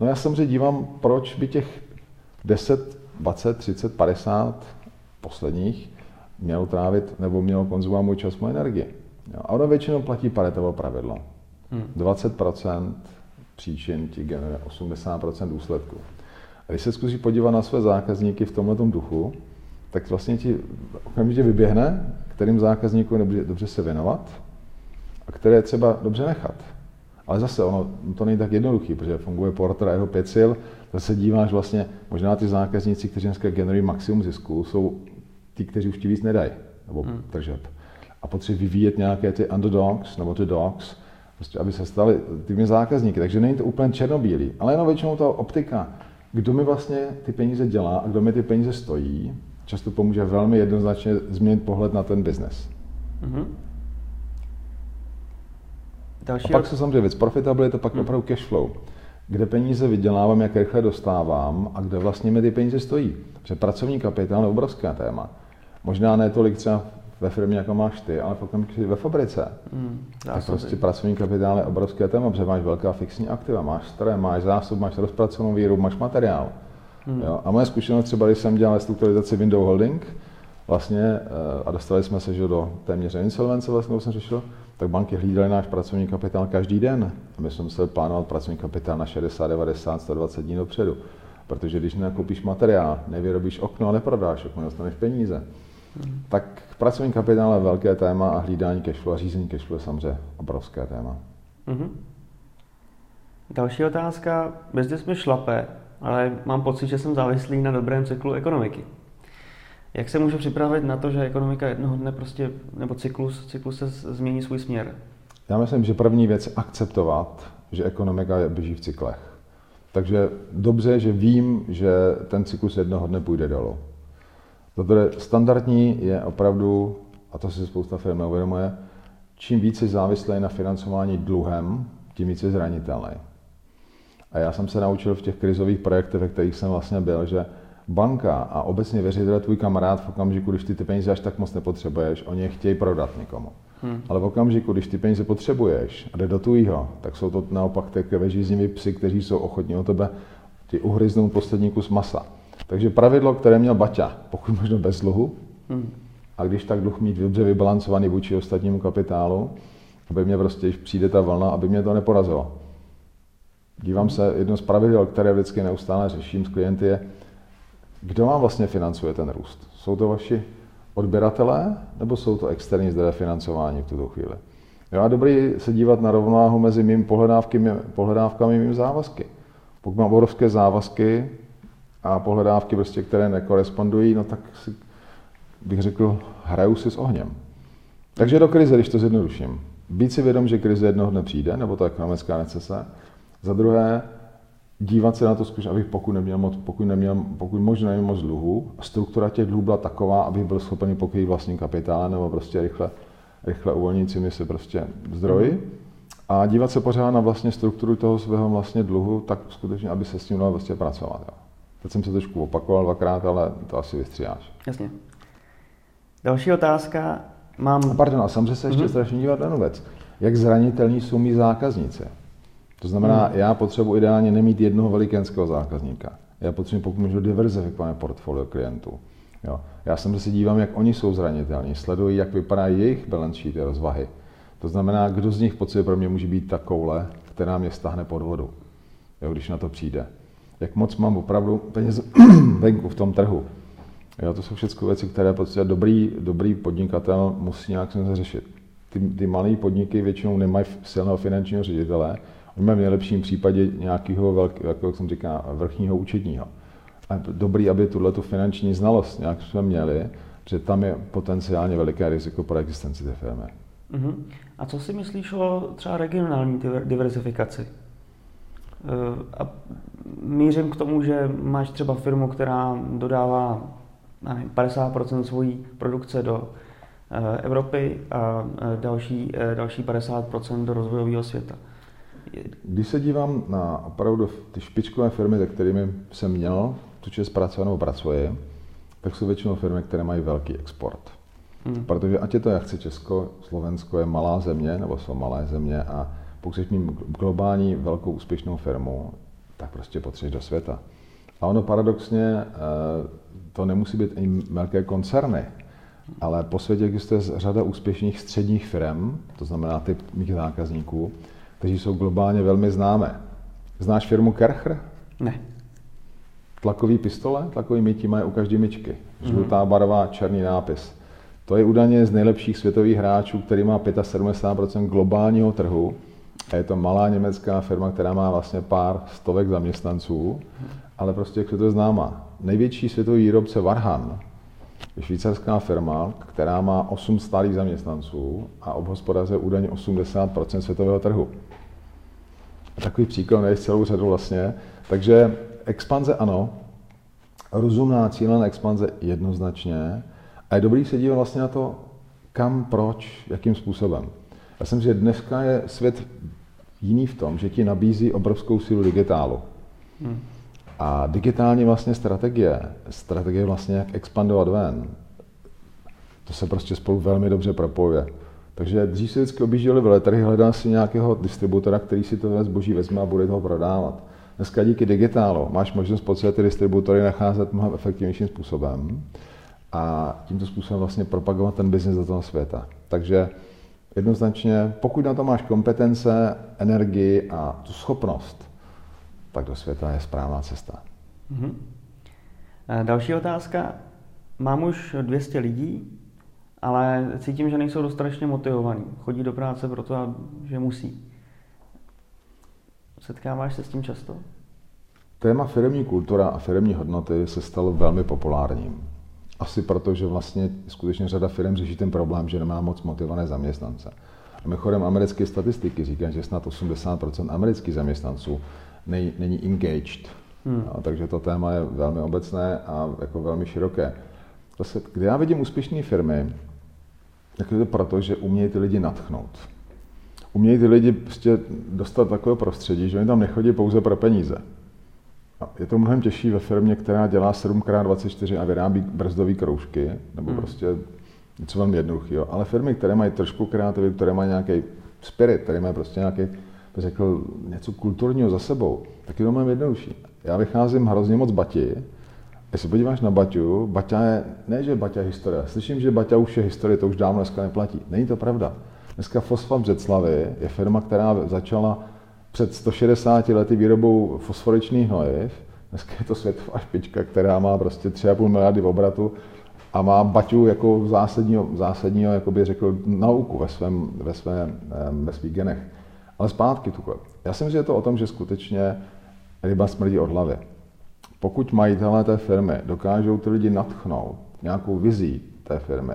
No já samozřejmě dívám, proč by těch 10, 20, 30, 50 posledních měl trávit nebo měl konzumovat můj čas, moje energie. Jo? A ono většinou platí paretovo pravidlo. Hmm. 20% příčin ti generuje 80% důsledků. A když se zkusí podívat na své zákazníky v tomto duchu, tak vlastně ti okamžitě vyběhne, kterým zákazníkům dobře, dobře se věnovat a které třeba dobře nechat. Ale zase ono to není tak jednoduchý, protože funguje Porter a jeho pět sil, zase se díváš vlastně, možná ty zákazníci, kteří dneska generují maximum zisku, jsou ty, kteří už ti víc nedají, nebo hmm. tržeb. A potřebují vyvíjet nějaké ty underdogs, nebo ty dogs, prostě aby se stali těmi zákazníky. Takže není to úplně černobílý, ale jenom většinou ta optika, kdo mi vlastně ty peníze dělá a kdo mi ty peníze stojí, často pomůže velmi jednoznačně změnit pohled na ten biznes. Mm-hmm. Další a pak se samozřejmě věc profitability, pak hmm. opravdu cash flow. Kde peníze vydělávám, jak rychle dostávám a kde vlastně mi ty peníze stojí. Protože pracovní kapitál je obrovské téma. Možná ne tolik třeba ve firmě, jako máš ty, ale pokud ve fabrice, hmm, tak prostě pracovní kapitál je obrovské téma, protože máš velká fixní aktiva, máš staré, máš zásob, máš rozpracovanou výrobu, máš materiál. Hmm. Jo? A moje zkušenost třeba, když jsem dělal strukturalizaci Window Holding, vlastně, eh, a dostali jsme se že do téměř insolvence, vlastně, jsem řešil, tak banky hlídaly náš pracovní kapitál každý den. A my jsme museli plánovat pracovní kapitál na 60, 90, 120 dní dopředu. Protože když nekoupíš materiál, nevyrobíš okno a neprodáš okno, dostaneš peníze. Hmm. Tak pracovní kapitál je velké téma a hlídání cashflow a řízení cashflow je samozřejmě obrovské téma. Hmm. Další otázka. Biznes mi šlape, ale mám pocit, že jsem závislý na dobrém cyklu ekonomiky. Jak se může připravit na to, že ekonomika jednoho dne prostě, nebo cyklus, cyklus se změní svůj směr? Já myslím, že první věc je akceptovat, že ekonomika běží v cyklech. Takže dobře, že vím, že ten cyklus jednoho dne půjde dolů. Protože standardní je opravdu, a to si spousta firm neuvědomuje, čím více závislý na financování dluhem, tím více zranitelný. A já jsem se naučil v těch krizových projektech, ve kterých jsem vlastně byl, že banka a obecně věřitel tvůj kamarád v okamžiku, když ty ty peníze až tak moc nepotřebuješ, oni je chtějí prodat někomu. Hmm. Ale v okamžiku, když ty peníze potřebuješ a jde do tvýho, tak jsou to naopak takové žíznivý psy, kteří jsou ochotní o tebe ti uhryznout poslední kus masa. Takže pravidlo, které měl Baťa, pokud možno bez dluhu, hmm. a když tak dluh mít dobře vybalancovaný vůči ostatnímu kapitálu, aby mě prostě, když přijde ta vlna, aby mě to neporazilo. Dívám se, jedno z pravidel, které vždycky neustále řeším s klienty, je, kdo vám vlastně financuje ten růst? Jsou to vaši odběratelé nebo jsou to externí zdroje financování v tuto chvíli? Jo, a dobrý se dívat na rovnováhu mezi mým pohledávkami, pohledávkami a mým závazky. Pokud mám obrovské závazky a pohledávky, prostě, které nekorespondují, no tak si, bych řekl, hraju si s ohněm. Takže do krize, když to zjednoduším. být si vědom, že krize jednoho dne přijde, nebo to ekonomická recese. Za druhé, dívat se na to skutečně, abych pokud neměl moc, pokud, neměl, pokud možná neměl moc dluhů, struktura těch dluhů byla taková, abych byl schopen pokrýt vlastní kapitál nebo prostě rychle, rychle uvolnit mi se prostě zdroji. Mm-hmm. A dívat se pořád na vlastně strukturu toho svého vlastně dluhu, tak skutečně, aby se s tím dalo vlastně pracovat. Jo. Teď jsem se trošku opakoval dvakrát, ale to asi vystříháš. Jasně. Další otázka. Mám... Pardon, a samozřejmě se ještě mm-hmm. strašně dívat na věc. Jak zranitelní jsou mý zákazníci? To znamená, mm. já potřebuji ideálně nemít jednoho velikenského zákazníka. Já potřebuji pokud můžu diverzifikovat portfolio klientů. Jo. Já jsem se dívám, jak oni jsou zranitelní, sleduji, jak vypadá jejich balance sheet rozvahy. To znamená, kdo z nich pocit pro mě může být ta koule, která mě stáhne pod vodu, jo, když na to přijde. Jak moc mám opravdu peněz venku v tom trhu. Jo, to jsou všechno věci, které prostě dobrý, dobrý podnikatel musí nějak se řešit. Ty, ty malé podniky většinou nemají silného finančního ředitele, oni mají v nejlepším případě nějakého, velkého, jako jsem říká, vrchního účetního. A dobrý, aby tuhle tu finanční znalost nějak jsme měli, že tam je potenciálně veliké riziko pro existenci té firmy. Uh-huh. A co si myslíš o třeba regionální diversifikaci? Eh, a mířím k tomu, že máš třeba firmu, která dodává nevím, 50% svojí produkce do eh, Evropy a eh, další, další 50% do rozvojového světa. Když se dívám na opravdu ty špičkové firmy, se kterými jsem měl tu čest pracovat nebo pracuji, tak jsou většinou firmy, které mají velký export. Hmm. Protože ať je to, jak chce Česko, Slovensko je malá země, nebo jsou malé země a pokud chceš mít globální velkou úspěšnou firmu, tak prostě potřebuješ do světa. A ono paradoxně, eh, to nemusí být i velké koncerny, ale po světě existuje řada úspěšných středních firm, to znamená typ mých zákazníků, kteří jsou globálně velmi známé. Znáš firmu Kercher? Ne. Tlakový pistole, tlakový mytí mají u každé myčky. Žlutá barva, černý nápis. To je údajně z nejlepších světových hráčů, který má 75% globálního trhu. Je to malá německá firma, která má vlastně pár stovek zaměstnanců, ale prostě jak se to známá. Největší světový výrobce Varhan je švýcarská firma, která má 8 stálých zaměstnanců a obhospodařuje údajně 80% světového trhu. A takový příklad je celou řadu vlastně. Takže expanze ano, rozumná cílená expanze jednoznačně, a je dobrý se dívat vlastně na to, kam, proč, jakým způsobem. Já jsem že dneska je svět jiný v tom, že ti nabízí obrovskou sílu digitálu. Hmm. A digitální vlastně strategie, strategie vlastně jak expandovat ven, to se prostě spolu velmi dobře propojuje. Takže dřív si vždycky objížděli veletrhy, hledá si nějakého distributora, který si to zboží vezme a bude toho prodávat. Dneska díky digitálu máš možnost po celé ty distributory nacházet mnohem efektivnějším způsobem a tímto způsobem vlastně propagovat ten biznis do toho světa. Takže jednoznačně, pokud na to máš kompetence, energii a tu schopnost, tak do světa je správná cesta. Mm-hmm. Další otázka. Mám už 200 lidí, ale cítím, že nejsou dostatečně motivovaní. Chodí do práce proto, že musí. Setkáváš se s tím často? Téma firmní kultura a firmní hodnoty se stalo velmi populárním. Asi proto, že vlastně skutečně řada firm řeší ten problém, že nemá moc motivované zaměstnance. A mimochodem americké statistiky říkají, že snad 80% amerických zaměstnanců nej, není engaged. Hmm. A, takže to téma je velmi obecné a jako velmi široké. Zase, kde já vidím úspěšné firmy, tak je to proto, že umějí ty lidi natchnout. Umějí ty lidi prostě dostat takové prostředí, že oni tam nechodí pouze pro peníze. Je to mnohem těžší ve firmě, která dělá 7x24 a vyrábí brzdové kroužky, nebo hmm. prostě něco velmi jednoduchého. Ale firmy, které mají trošku kreativitu, které mají nějaký spirit, které mají prostě nějaký, řekl, něco kulturního za sebou, tak je to mnohem jednodušší. Já vycházím hrozně moc Bati, když se podíváš na Baťu, Baťa je, ne, že Baťa je historie. Slyším, že Baťa už je historie, to už dávno dneska neplatí. Není to pravda. Dneska Fosfam Břeclavy je firma, která začala před 160 lety výrobou fosforičných hnojiv. Dneska je to světová špička, která má prostě 3,5 miliardy v obratu a má baťu jako zásadního, zásadního jako by řekl, nauku ve, svém, ve, své, ve svých genech. Ale zpátky tu. Já si myslím, že je to o tom, že skutečně ryba smrdí od hlavy. Pokud majitelé té firmy dokážou ty lidi natchnout nějakou vizí té firmy,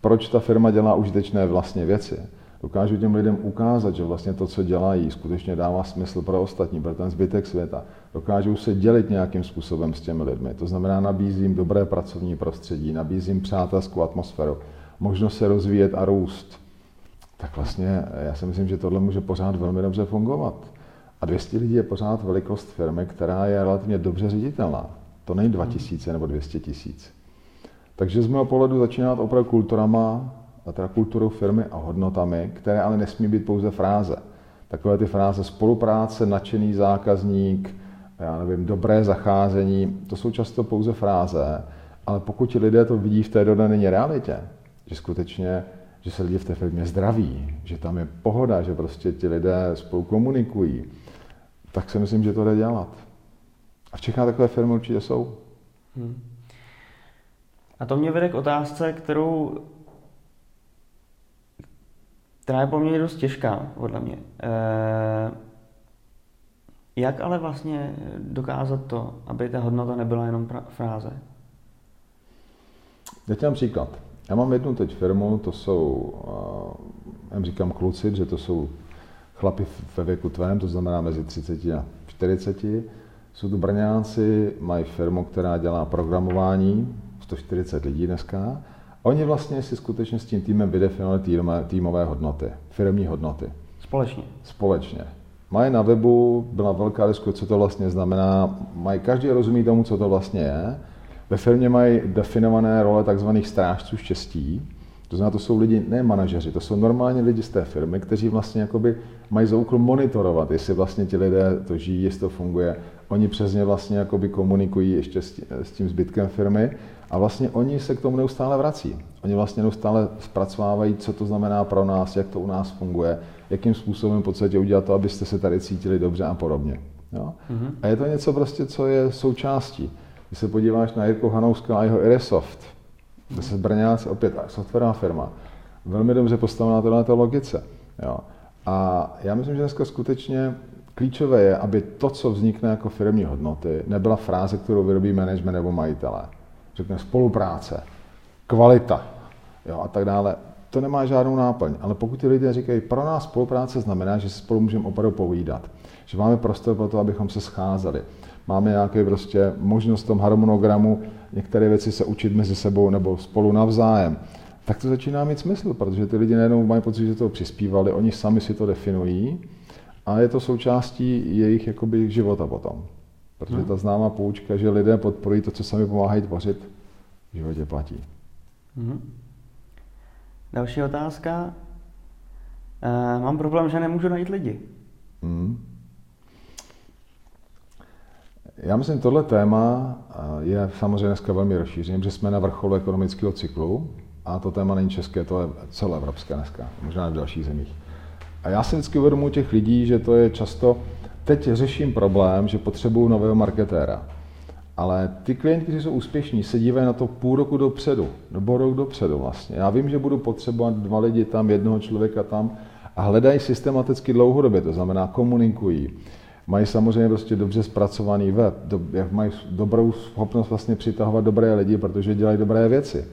proč ta firma dělá užitečné vlastně věci, dokážu těm lidem ukázat, že vlastně to, co dělají, skutečně dává smysl pro ostatní, pro ten zbytek světa. Dokážu se dělit nějakým způsobem s těmi lidmi. To znamená, nabízím dobré pracovní prostředí, nabízím přátelskou atmosféru, možnost se rozvíjet a růst. Tak vlastně já si myslím, že tohle může pořád velmi dobře fungovat. A 200 lidí je pořád velikost firmy, která je relativně dobře ředitelná. To není 2000 nebo 200 tisíc. Takže z mého pohledu začíná opravdu kulturama, a teda kulturou firmy a hodnotami, které ale nesmí být pouze fráze. Takové ty fráze spolupráce, nadšený zákazník, já nevím, dobré zacházení, to jsou často pouze fráze, ale pokud ti lidé to vidí v té dodané realitě, že skutečně, že se lidi v té firmě zdraví, že tam je pohoda, že prostě ti lidé spolu komunikují, tak si myslím, že to jde dělat. A v Čechách takové firmy určitě jsou. Hmm. A to mě vede k otázce, kterou která je poměrně dost těžká, podle mě. E, jak ale vlastně dokázat to, aby ta hodnota nebyla jenom fráze? Já ti příklad. Já mám jednu teď firmu, to jsou, já říkám kluci, že to jsou chlapi ve věku tvém, to znamená mezi 30 a 40. Jsou to Brňáci, mají firmu, která dělá programování, 140 lidí dneska, Oni vlastně si skutečně s tím týmem vydefinovali týmové, týmové hodnoty, firmní hodnoty. Společně. Společně. Mají na webu, byla velká diskuse, co to vlastně znamená, mají, každý rozumí tomu, co to vlastně je. Ve firmě mají definované role tzv. strážců štěstí, to znamená, to jsou lidi, ne manažeři, to jsou normálně lidi z té firmy, kteří vlastně jakoby mají za úkol monitorovat, jestli vlastně ti lidé to žijí, jestli to funguje. Oni přes ně vlastně jakoby komunikují ještě s tím zbytkem firmy a vlastně oni se k tomu neustále vrací. Oni vlastně neustále zpracovávají, co to znamená pro nás, jak to u nás funguje, jakým způsobem v podstatě udělat to, abyste se tady cítili dobře a podobně. Jo? Mm-hmm. A je to něco prostě, co je součástí. Když se podíváš na Jirku Hanouska a jeho Iresoft, to se Brňác, opět softwarová firma, velmi dobře postavená na této logice. Jo? A já myslím, že dneska skutečně klíčové je, aby to, co vznikne jako firmní hodnoty, nebyla fráze, kterou vyrobí management nebo majitelé řekne spolupráce, kvalita jo, a tak dále. To nemá žádnou náplň, ale pokud ti lidé říkají, pro nás spolupráce znamená, že si spolu můžeme opravdu povídat, že máme prostor pro to, abychom se scházeli, máme nějaké prostě možnost v tom harmonogramu některé věci se učit mezi sebou nebo spolu navzájem, tak to začíná mít smysl, protože ty lidi najednou mají pocit, že to přispívali, oni sami si to definují a je to součástí jejich jakoby, života potom. Protože no. ta známá poučka, že lidé podporují to, co sami pomáhají tvořit, v životě platí. Mm-hmm. Další otázka. E, mám problém, že nemůžu najít lidi. Mm. Já myslím, tohle téma eh, je samozřejmě dneska velmi rozšířené, že jsme na vrcholu ekonomického cyklu a to téma není české, to je celoevropské dneska, možná i v dalších zemích. A já si vždycky uvědomuji těch lidí, že to je často teď řeším problém, že potřebuju nového marketéra. Ale ty klienti, kteří jsou úspěšní, se dívají na to půl roku dopředu, nebo rok dopředu vlastně. Já vím, že budu potřebovat dva lidi tam, jednoho člověka tam a hledají systematicky dlouhodobě, to znamená komunikují. Mají samozřejmě prostě dobře zpracovaný web, mají dobrou schopnost vlastně přitahovat dobré lidi, protože dělají dobré věci.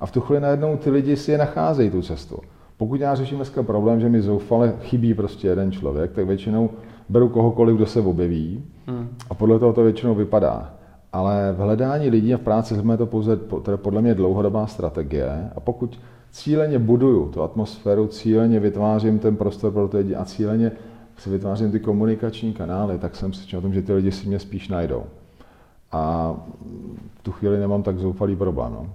A v tu chvíli najednou ty lidi si je nacházejí tu cestu. Pokud já řeším dneska problém, že mi zoufale chybí prostě jeden člověk, tak většinou beru kohokoliv, kdo se objeví hmm. a podle toho to většinou vypadá. Ale v hledání lidí a v práci jsme to pouze to je podle mě dlouhodobá strategie a pokud cíleně buduju tu atmosféru, cíleně vytvářím ten prostor pro ty lidi a cíleně si vytvářím ty komunikační kanály, tak jsem si o tom, že ty lidi si mě spíš najdou. A v tu chvíli nemám tak zoufalý problém. No.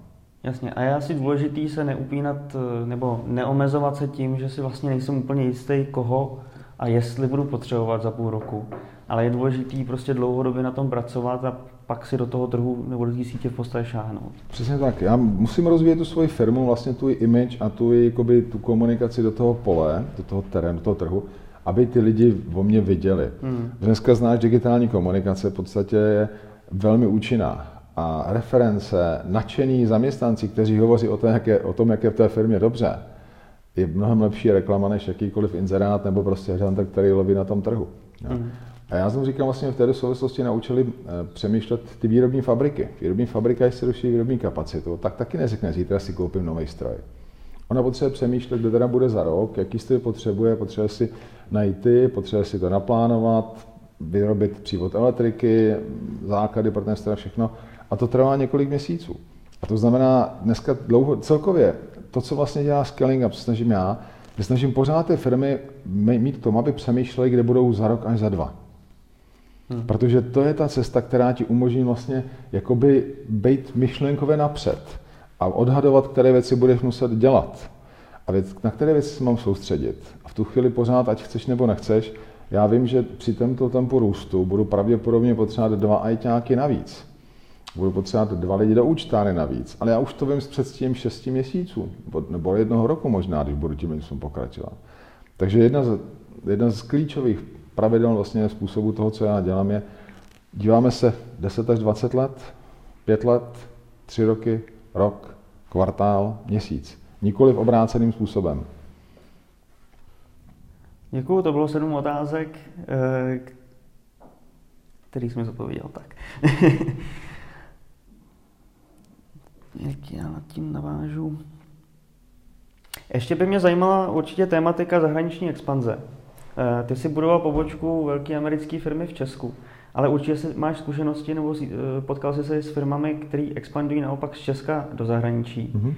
Jasně, a je asi důležitý se neupínat nebo neomezovat se tím, že si vlastně nejsem úplně jistý, koho a jestli budu potřebovat za půl roku. Ale je důležitý prostě dlouhodobě na tom pracovat a pak si do toho trhu nebo do té sítě v podstatě šáhnout. Přesně tak. Já musím rozvíjet tu svoji firmu, vlastně tu image a tu, jakoby, tu komunikaci do toho pole, do toho terénu, do toho trhu, aby ty lidi o mě viděli. Hmm. Dneska znáš digitální komunikace, v podstatě je velmi účinná. A reference, nadšení zaměstnanci, kteří hovoří o tom, jak je, o tom, jak je v té firmě dobře, je mnohem lepší reklama než jakýkoliv inzerát nebo prostě hřantek, který loví na tom trhu. Mm. A já jsem říkal, vlastně v této souvislosti naučili eh, přemýšlet ty výrobní fabriky. Výrobní fabrika, jestli ruší výrobní kapacitu, tak taky neřekne, zítra si koupím nový stroj. Ona potřebuje přemýšlet, kde teda bude za rok, jaký styl potřebuje, potřebuje si najít ty, potřebuje si to naplánovat, vyrobit přívod elektriky, základy pro ten a všechno. A to trvá několik měsíců. A to znamená, dneska dlouho, celkově, to, co vlastně dělá scaling up, snažím já, my snažím pořád ty firmy mít k tomu, aby přemýšleli, kde budou za rok až za dva. Hmm. Protože to je ta cesta, která ti umožní vlastně jakoby být myšlenkově napřed a odhadovat, které věci budeš muset dělat a věc, na které věci se mám soustředit. A v tu chvíli pořád, ať chceš nebo nechceš, já vím, že při tomto tempu růstu budu pravděpodobně potřebovat dva ajťáky navíc. Budu potřebovat dva lidi do účtány navíc. Ale já už to vím s předstím 6 měsíců, nebo jednoho roku možná, když budu tím něco pokračovat. Takže jedna z, jedna z klíčových pravidel vlastně způsobu toho, co já dělám, je, díváme se 10 až 20 let, 5 let, 3 roky, rok, kvartál, měsíc. Nikoli v obráceným způsobem. Děkuju, to bylo sedm otázek, eh, který jsme zodpověděl tak. Jak já nad tím navážu. Ještě by mě zajímala určitě tématika zahraniční expanze. Eh, ty si budoval pobočku velké americké firmy v Česku, ale určitě si máš zkušenosti nebo eh, potkal jsi se s firmami, které expandují naopak z Česka do zahraničí. Mm-hmm.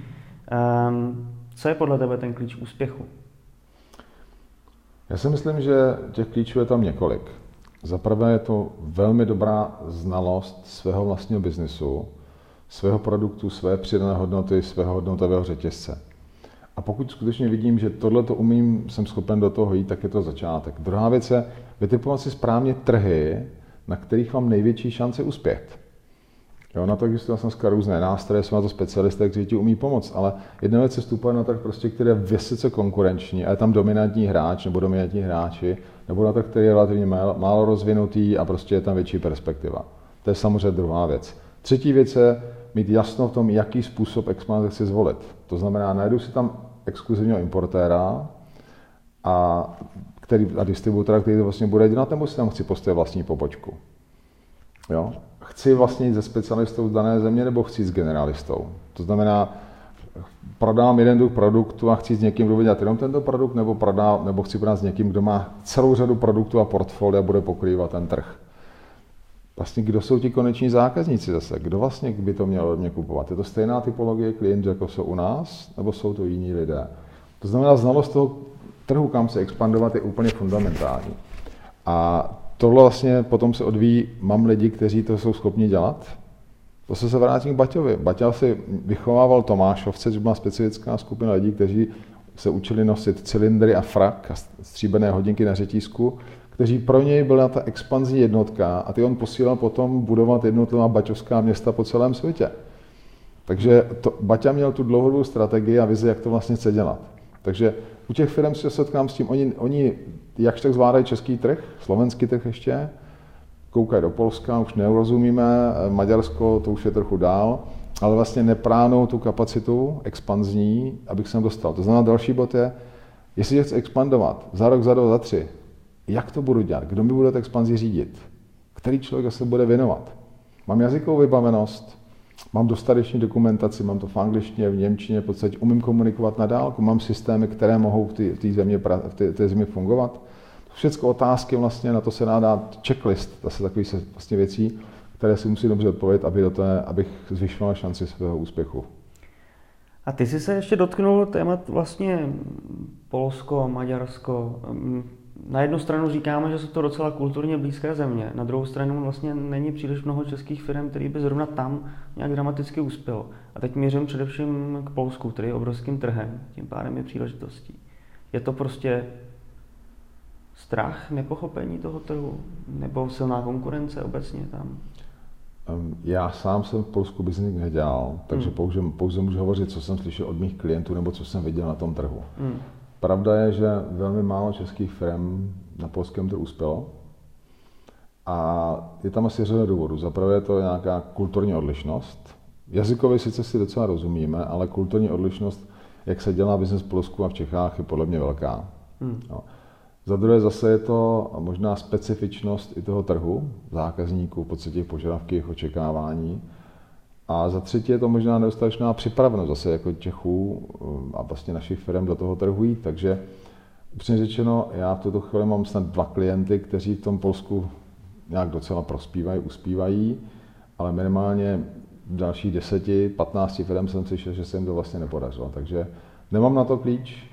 Co je podle tebe ten klíč úspěchu? Já si myslím, že těch klíčů je tam několik. Za prvé je to velmi dobrá znalost svého vlastního biznesu, svého produktu, své přidané hodnoty, svého hodnotového řetězce. A pokud skutečně vidím, že tohle to umím, jsem schopen do toho jít, tak je to začátek. Druhá věc je vytipovat si správně trhy, na kterých mám největší šance uspět. Jo, na to existují dneska různé nástroje, jsou na to specialisté, kteří ti umí pomoct, ale jedna věc je vstupovat na trh, prostě, který je vysoce konkurenční a je tam dominantní hráč nebo dominantní hráči, nebo na trh, který je relativně málo rozvinutý a prostě je tam větší perspektiva. To je samozřejmě druhá věc. Třetí věc je mít jasno v tom, jaký způsob expanze chci zvolit. To znamená, najdu si tam exkluzivního importéra a, který, a distributora, který to vlastně bude dělat, nebo si tam chci postavit vlastní pobočku. Jo? Chci vlastně jít se specialistou z dané země, nebo chci jít s generalistou. To znamená, prodám jeden druh produktu a chci s někým, kdo dělat jenom tento produkt, nebo, prodám, nebo chci prodat s někým, kdo má celou řadu produktů a portfolia bude pokrývat ten trh. Vlastně kdo jsou ti koneční zákazníci zase? Kdo vlastně by to měl od mě kupovat? Je to stejná typologie klientů, jako jsou u nás, nebo jsou to jiní lidé? To znamená, znalost toho trhu, kam se expandovat, je úplně fundamentální. A tohle vlastně potom se odvíjí, mám lidi, kteří to jsou schopni dělat. To se se vrátím k Baťovi. Baťa si vychovával Tomášovce, což byla specifická skupina lidí, kteří se učili nosit cylindry a frak a stříbené hodinky na řetízku, kteří pro něj byla ta expanzní jednotka a ty on posílal potom budovat jednotlivá baťovská města po celém světě. Takže to, Baťa měl tu dlouhodobou strategii a vizi, jak to vlastně chce dělat. Takže u těch firm se setkám s tím, oni, oni jak tak zvládají český trh, slovenský trh ještě, koukají do Polska, už neurozumíme, Maďarsko to už je trochu dál, ale vlastně nepránou tu kapacitu expanzní, abych sem dostal. To znamená, další bod je, jestli chci expandovat za rok, za dva, za tři, jak to budu dělat? Kdo mi bude tu expanzi řídit? Který člověk se bude věnovat? Mám jazykovou vybavenost, mám dostatečný dokumentaci, mám to v angličtině, v němčině, v podstatě umím komunikovat na dálku, mám systémy, které mohou v té země, v té, té zemi fungovat. Všechno otázky vlastně, na to se dá dát checklist, to se vlastně věcí, které si musí dobře odpovědět, aby do té, abych zvyšoval šanci svého úspěchu. A ty jsi se ještě dotknul témat vlastně Polsko, Maďarsko. Na jednu stranu říkáme, že jsou to docela kulturně blízké země, na druhou stranu vlastně není příliš mnoho českých firm, který by zrovna tam nějak dramaticky uspěl. A teď mířím především k Polsku, který je obrovským trhem, tím pádem je příležitostí. Je to prostě strach, nepochopení toho trhu, nebo silná konkurence obecně tam? Já sám jsem v Polsku biznis nedělal, takže hmm. pouze, pouze můžu hovořit, co jsem slyšel od mých klientů nebo co jsem viděl na tom trhu. Hmm. Pravda je, že velmi málo českých firm na polském trhu uspělo. A je tam asi řada důvodů. Za prvé je to nějaká kulturní odlišnost. Jazykově sice si docela rozumíme, ale kulturní odlišnost, jak se dělá biznes v Polsku a v Čechách, je podle mě velká. Hmm. No. Za druhé zase je to možná specifičnost i toho trhu, zákazníků, v podstatě požadavky, jejich očekávání. A za třetí je to možná nedostatečná připravenost zase jako Čechů a vlastně našich firm do toho trhu jít. Takže upřímně řečeno, já v tuto chvíli mám snad dva klienty, kteří v tom Polsku nějak docela prospívají, uspívají, ale minimálně v dalších deseti, patnácti firm jsem slyšel, že se jim to vlastně nepodařilo. Takže nemám na to klíč,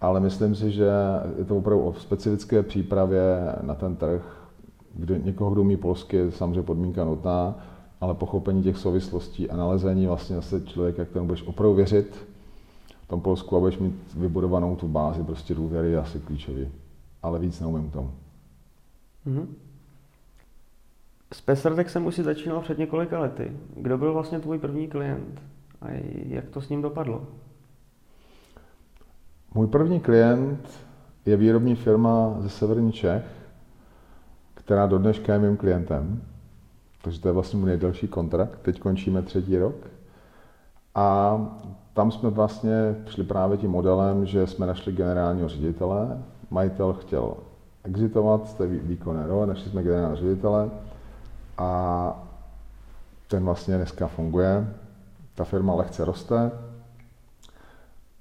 ale myslím si, že je to opravdu o specifické přípravě na ten trh, kde někoho, kdo umí polsky, je samozřejmě podmínka nutná, ale pochopení těch souvislostí a nalezení vlastně zase člověka, kterému budeš opravdu věřit v tom Polsku a budeš mít vybudovanou tu bázi prostě důvěry je asi klíčový. Ale víc neumím tomu. Mm-hmm. S Pesardexem už si začínal před několika lety. Kdo byl vlastně tvůj první klient a jak to s ním dopadlo? Můj první klient je výrobní firma ze severní Čech, která do dneška je mým klientem. Takže to je vlastně můj nejdelší kontrakt. Teď končíme třetí rok. A tam jsme vlastně šli právě tím modelem, že jsme našli generálního ředitele. Majitel chtěl exitovat z té výkonné role, našli jsme generálního ředitele a ten vlastně dneska funguje. Ta firma lehce roste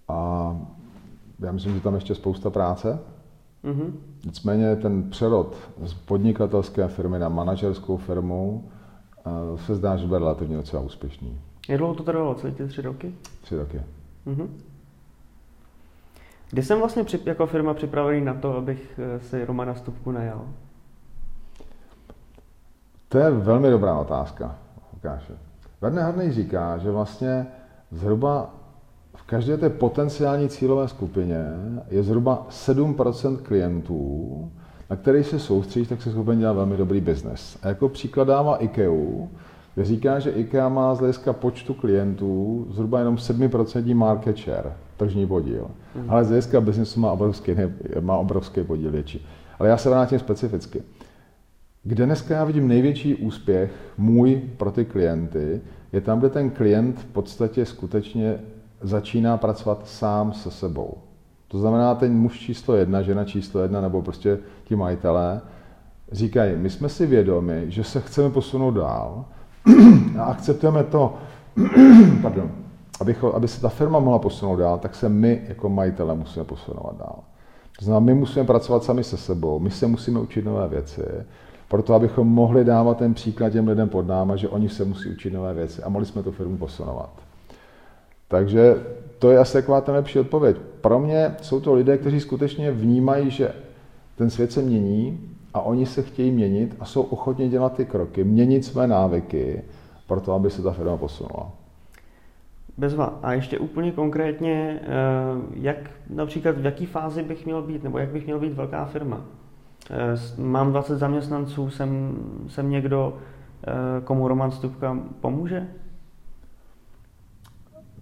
a já myslím, že tam ještě spousta práce. Mm-hmm. Nicméně ten přerod z podnikatelské firmy na manažerskou firmu se zdá, že bude relativně docela úspěšný. Jak dlouho to trvalo? Celé ty tři roky? Tři roky. Mm-hmm. Kdy jsem vlastně při, jako firma připravený na to, abych eh, si Romana Stupku najal? To je velmi dobrá otázka, Lukáše. Verne Harnej říká, že vlastně zhruba v každé té potenciální cílové skupině je zhruba 7% klientů, na který se soustředí, tak se schopen dělat velmi dobrý biznes. A jako příklad dává IKEA, kde říká, že IKEA má z hlediska počtu klientů zhruba jenom 7% market share, tržní podíl. Mm. Ale z hlediska biznesu má obrovský, má obrovský podíl větší. Ale já se vrátím specificky. Kde dneska já vidím největší úspěch můj pro ty klienty, je tam, kde ten klient v podstatě skutečně začíná pracovat sám se sebou. To znamená, ten muž číslo jedna, žena číslo jedna, nebo prostě ti majitelé, říkají, my jsme si vědomi, že se chceme posunout dál a akceptujeme to, pardon, aby, aby se ta firma mohla posunout dál, tak se my jako majitele musíme posunovat dál. To znamená, my musíme pracovat sami se sebou, my se musíme učit nové věci, proto abychom mohli dávat ten příklad těm lidem pod náma, že oni se musí učit nové věci a mohli jsme tu firmu posunovat. Takže to je asi taková ta lepší odpověď. Pro mě jsou to lidé, kteří skutečně vnímají, že ten svět se mění a oni se chtějí měnit a jsou ochotně dělat ty kroky, měnit své návyky, proto aby se ta firma posunula. Bezva. A ještě úplně konkrétně, eh, jak například v jaké fázi bych měl být, nebo jak bych měl být velká firma? Eh, mám 20 zaměstnanců, jsem, jsem někdo, eh, komu Roman Stupka pomůže?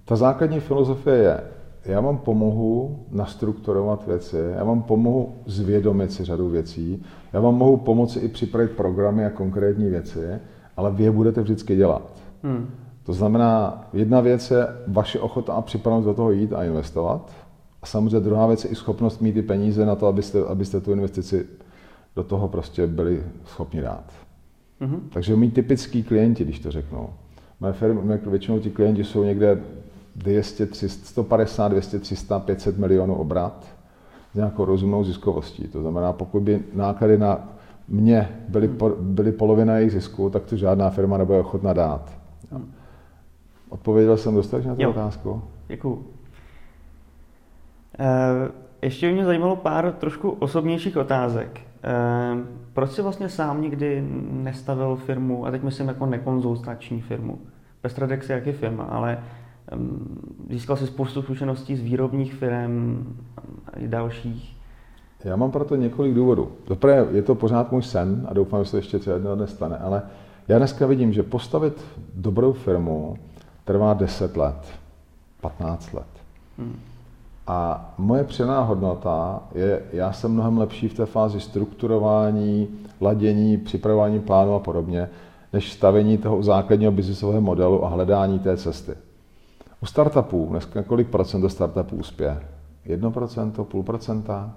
Ta základní filozofie je, já vám pomohu nastrukturovat věci, já vám pomohu zvědomit si řadu věcí, já vám mohu pomoci i připravit programy a konkrétní věci, ale vy je budete vždycky dělat. Hmm. To znamená, jedna věc je vaše ochota a připravenost do toho jít a investovat. A samozřejmě druhá věc je i schopnost mít ty peníze na to, abyste, abyste tu investici do toho prostě byli schopni dát. Mm-hmm. Takže mít typický klienti, když to řeknu. Moje firmy, většinou ti klienti jsou někde 200, 300, 150, 200, 300, 500 milionů obrat s nějakou rozumnou ziskovostí. To znamená, pokud by náklady na mě byly, po, byly polovina jejich zisku, tak to žádná firma nebude ochotna dát. Odpověděl jsem dostatečně na tu otázku? Děkuju. E, ještě mě zajímalo pár trošku osobnějších otázek. E, proč jsi vlastně sám nikdy nestavil firmu, a teď myslím jako nekonzultační firmu? Pestradex je jaký firma, ale Získal si spoustu zkušeností z výrobních firm a i dalších. Já mám proto několik důvodů. Zaprvé je to pořád můj sen a doufám, že se ještě třeba jednoho dne stane, ale já dneska vidím, že postavit dobrou firmu trvá 10 let, 15 let. Hmm. A moje přená hodnota je, já jsem mnohem lepší v té fázi strukturování, ladění, připravování plánu a podobně, než stavení toho základního biznisového modelu a hledání té cesty. U startupů, dneska kolik procent do startupů uspěje? Jedno procento, půl procenta?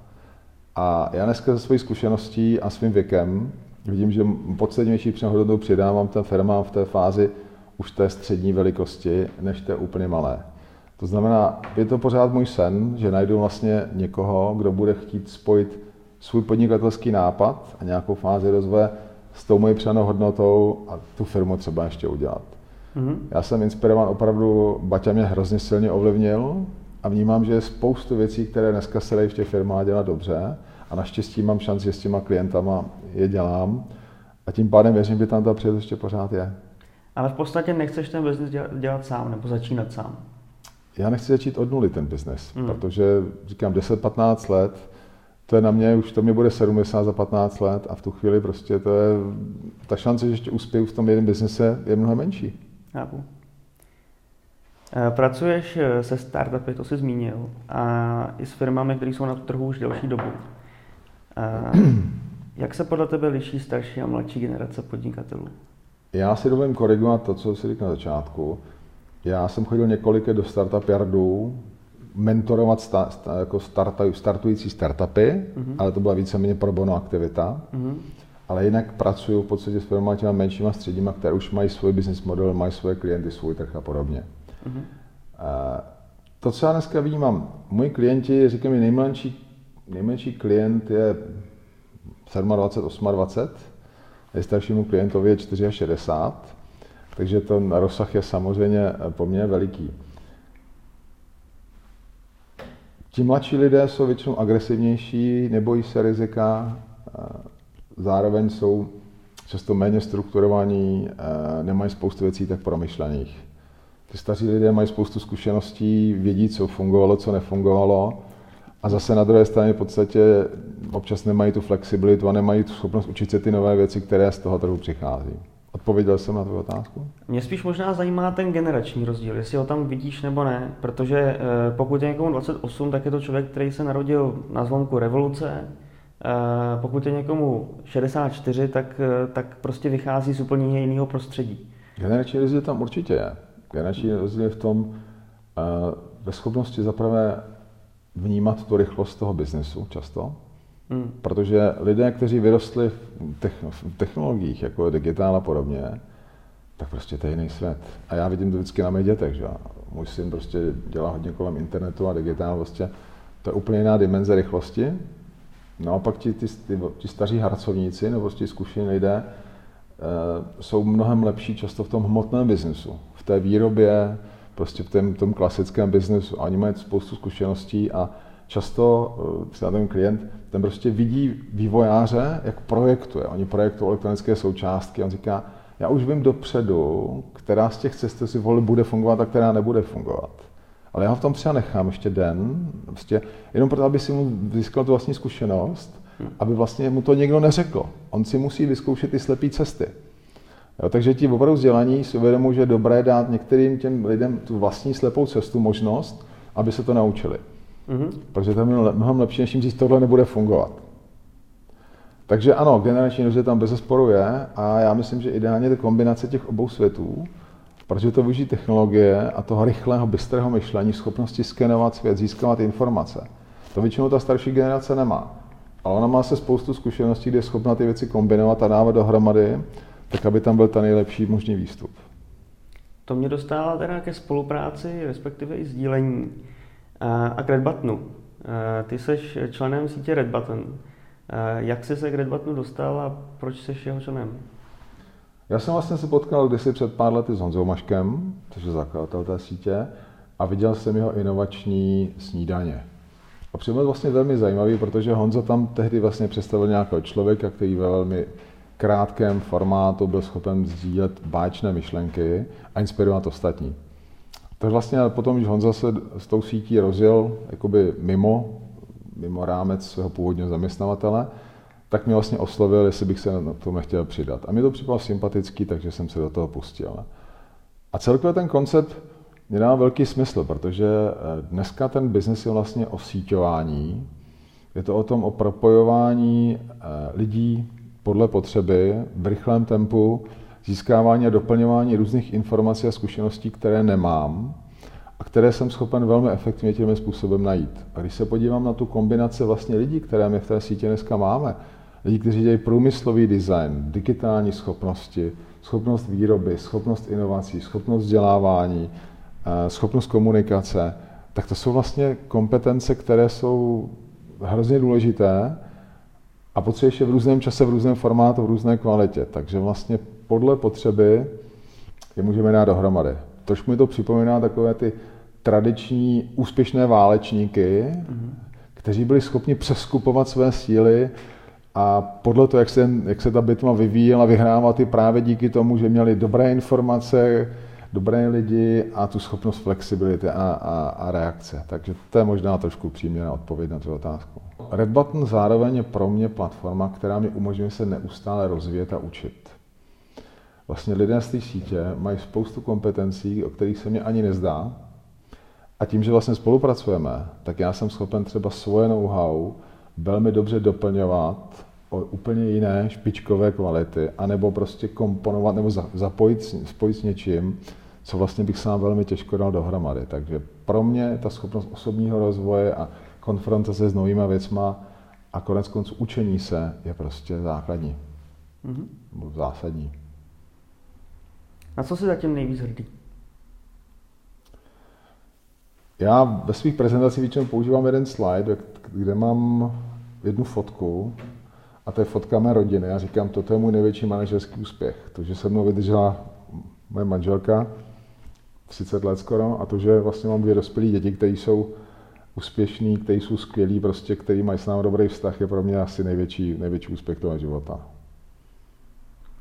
A já dneska ze své zkušeností a svým věkem vidím, že podstatnější přehodnotou přidávám ten firmám v té fázi už té střední velikosti, než té úplně malé. To znamená, je to pořád můj sen, že najdu vlastně někoho, kdo bude chtít spojit svůj podnikatelský nápad a nějakou fázi rozvoje s tou mojí přenou hodnotou a tu firmu třeba ještě udělat. Mm-hmm. Já jsem inspirovan opravdu, Baťa mě hrozně silně ovlivnil a vnímám, že je spoustu věcí, které dneska se dají v těch firmách dělat dobře a naštěstí mám šanci, že s těma klientama je dělám a tím pádem věřím, že tam ta příležitost ještě pořád je. Ale v podstatě nechceš ten biznis dělat, dělat sám nebo začínat sám. Já nechci začít od nuly ten biznis, mm. protože říkám 10-15 let, to je na mě, už to mě bude 70 za 15 let a v tu chvíli prostě to je, ta šance, že ještě uspěju v tom jednom biznise je mnohem menší. Chápu. Eh, pracuješ eh, se startupy, to jsi zmínil, a i s firmami, které jsou na trhu už delší dobu. A eh, jak se podle tebe liší starší a mladší generace podnikatelů? Já si dovolím korigovat to, co jsi říkal na začátku. Já jsem chodil několik do startup yardů, mentorovat sta, sta, jako startuj, startující startupy, mm-hmm. ale to byla víceméně pro bono aktivita. Mm-hmm. Ale jinak pracuju v podstatě s firmami těma menšíma středíma, které už mají svůj business model, mají svoje klienty, svůj trh a podobně. Mm-hmm. To, co já dneska vnímám, moji klienti, říkám nejmenší, nejmenší klient je 27, 28, nejstaršímu klientovi je 64, takže ten rozsah je samozřejmě poměrně veliký. Ti mladší lidé jsou většinou agresivnější, nebojí se rizika, zároveň jsou často méně strukturovaní, nemají spoustu věcí tak promyšlených. Ty staří lidé mají spoustu zkušeností, vědí, co fungovalo, co nefungovalo. A zase na druhé straně v podstatě občas nemají tu flexibilitu a nemají tu schopnost učit se ty nové věci, které z toho trhu přichází. Odpověděl jsem na tu otázku? Mě spíš možná zajímá ten generační rozdíl, jestli ho tam vidíš nebo ne, protože eh, pokud je někomu 28, tak je to člověk, který se narodil na zlomku revoluce, eh, pokud je někomu 64, tak, eh, tak prostě vychází z úplně jiného prostředí. Generační rozdíl tam určitě je. Generační rozdíl je v tom, ve schopnosti zaprvé vnímat tu rychlost toho biznesu často, Hmm. Protože lidé, kteří vyrostli v technologiích, jako digitál a podobně, tak prostě to je jiný svět. A já vidím to vždycky na mých dětech, že můj syn prostě dělá hodně kolem internetu a digitál, prostě to je úplně jiná dimenze rychlosti. No a pak ti, ty, ty, ti staří harcovníci nebo prostě zkušení lidé e, jsou mnohem lepší často v tom hmotném biznesu, v té výrobě, prostě v tom, tom klasickém biznesu. A oni mají spoustu zkušeností a často eh, třeba ten klient, ten prostě vidí vývojáře, jak projektuje. Oni projektují elektronické součástky, on říká, já už vím dopředu, která z těch cest si volby bude fungovat a která nebude fungovat. Ale já ho v tom třeba nechám ještě den, prostě jenom proto, aby si mu získal tu vlastní zkušenost, aby vlastně mu to někdo neřekl. On si musí vyzkoušet ty slepé cesty. Jo, takže ti opravdu vzdělaní si uvědomují, že je dobré dát některým těm lidem tu vlastní slepou cestu, možnost, aby se to naučili. Mm-hmm. Protože to je mnohem lepší, než jim říct, tohle nebude fungovat. Takže ano, generační rozdíl tam bez sporu je a já myslím, že ideálně je kombinace těch obou světů, protože to využít technologie a toho rychlého, bystrého myšlení, schopnosti skenovat svět, získávat informace. To většinou ta starší generace nemá. Ale ona má se spoustu zkušeností, kde je schopna ty věci kombinovat a dávat dohromady, tak aby tam byl ten nejlepší možný výstup. To mě dostává teda ke spolupráci, respektive i sdílení a k Redbuttonu. Ty jsi členem sítě Redbutton. Jak jsi se k Redbuttonu dostal a proč jsi jeho členem? Já jsem vlastně se potkal kdysi před pár lety s Honzou Maškem, což je zakladatel té sítě, a viděl jsem jeho inovační snídaně. A přímo vlastně velmi zajímavý, protože Honza tam tehdy vlastně představil nějakého člověka, který ve velmi krátkém formátu byl schopen sdílet báječné myšlenky a inspirovat ostatní. Tak vlastně potom, když Honza se s tou sítí rozjel jakoby mimo, mimo rámec svého původního zaměstnavatele, tak mě vlastně oslovil, jestli bych se na to nechtěl přidat. A mi to připadalo sympatický, takže jsem se do toho pustil. A celkově ten koncept mě dá velký smysl, protože eh, dneska ten biznes je vlastně o síťování. Je to o tom o propojování eh, lidí podle potřeby v rychlém tempu, získávání a doplňování různých informací a zkušeností, které nemám a které jsem schopen velmi efektivně tím způsobem najít. A když se podívám na tu kombinaci vlastně lidí, které my v té síti dneska máme, lidi, kteří dělají průmyslový design, digitální schopnosti, schopnost výroby, schopnost inovací, schopnost vzdělávání, eh, schopnost komunikace, tak to jsou vlastně kompetence, které jsou hrozně důležité a potřebuješ je v různém čase, v různém formátu, v různé kvalitě. Takže vlastně podle potřeby je můžeme dát dohromady. Trošku mi to připomíná takové ty tradiční úspěšné válečníky, mm-hmm. kteří byli schopni přeskupovat své síly a podle toho, jak se, jak se ta bitva vyvíjela, vyhrávat i právě díky tomu, že měli dobré informace, dobré lidi a tu schopnost flexibility a, a, a reakce. Takže to je možná trošku příměrná odpověď na tu otázku. Red Button zároveň je pro mě platforma, která mi umožňuje se neustále rozvíjet a učit. Vlastně lidé z té sítě mají spoustu kompetencí, o kterých se mě ani nezdá. A tím, že vlastně spolupracujeme, tak já jsem schopen třeba svoje know-how velmi dobře doplňovat o úplně jiné špičkové kvality, anebo prostě komponovat nebo zapojit, spojit s něčím, co vlastně bych sám velmi těžko dal dohromady. Takže pro mě ta schopnost osobního rozvoje a konfrontace s novými věcma a konec konců učení se je prostě základní. Mm-hmm. Zásadní. Na co jsi zatím nejvíc hrdý? Já ve svých prezentacích většinou používám jeden slide, kde mám jednu fotku a to je fotka mé rodiny. Já říkám, toto je můj největší manažerský úspěch. To, že se mnou vydržela moje manželka, 30 let skoro, a to, že vlastně mám dvě dospělé děti, které jsou úspěšní, kteří jsou skvělí, prostě, kteří mají s námi dobrý vztah, je pro mě asi největší, největší úspěch toho života.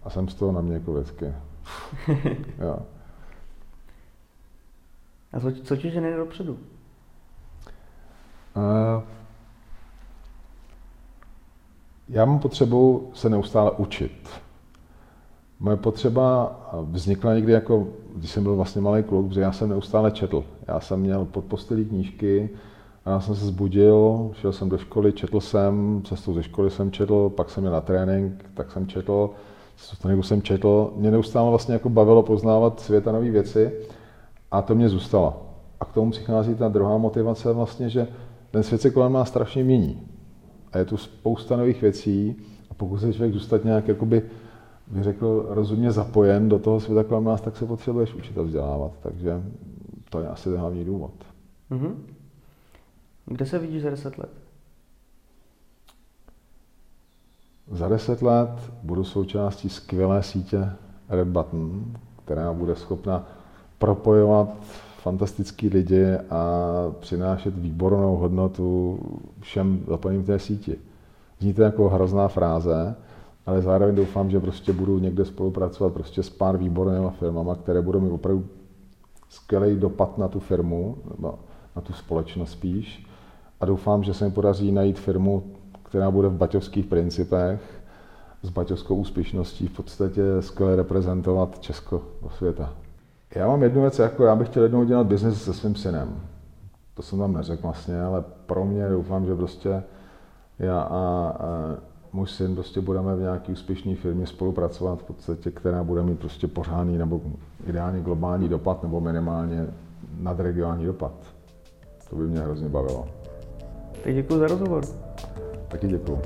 A jsem z toho na mě jako vždycky. jo. A co, co ti žene dopředu? Já mám potřebu se neustále učit. Moje potřeba vznikla někdy jako, když jsem byl vlastně malý kluk, protože já jsem neustále četl. Já jsem měl pod postelí knížky, a já jsem se zbudil, šel jsem do školy, četl jsem, cestou ze školy jsem četl, pak jsem měl na trénink, tak jsem četl, cestou jsem četl. Mě neustále vlastně jako bavilo poznávat svět a nové věci a to mě zůstalo. A k tomu přichází ta druhá motivace vlastně, že ten svět se kolem nás strašně mění. A je tu spousta nových věcí a pokud se člověk zůstat nějak, jakoby, bych řekl, rozumně zapojen do toho světa kolem nás, tak se potřebuješ učit a vzdělávat. Takže to je asi ten hlavní důvod. Mm-hmm. Kde se vidíš za deset let? Za deset let budu součástí skvělé sítě Red Button, která bude schopna propojovat fantastický lidi a přinášet výbornou hodnotu všem zapojeným v té síti. Zní to jako hrozná fráze, ale zároveň doufám, že prostě budu někde spolupracovat prostě s pár výbornými firmama, které budou mít opravdu skvělý dopad na tu firmu, na tu společnost spíš. A doufám, že se mi podaří najít firmu, která bude v baťovských principech, s baťovskou úspěšností v podstatě skvěle reprezentovat Česko do světa. Já mám jednu věc, jako já bych chtěl jednou dělat biznes se svým synem. To jsem tam neřekl vlastně, ale pro mě doufám, že prostě já a, a můj syn prostě budeme v nějaké úspěšné firmě spolupracovat v podstatě, která bude mít prostě pořádný nebo ideálně globální dopad nebo minimálně nadregionální dopad. To by mě hrozně bavilo. Tak děkuji za rozhovor. Taky děkuji.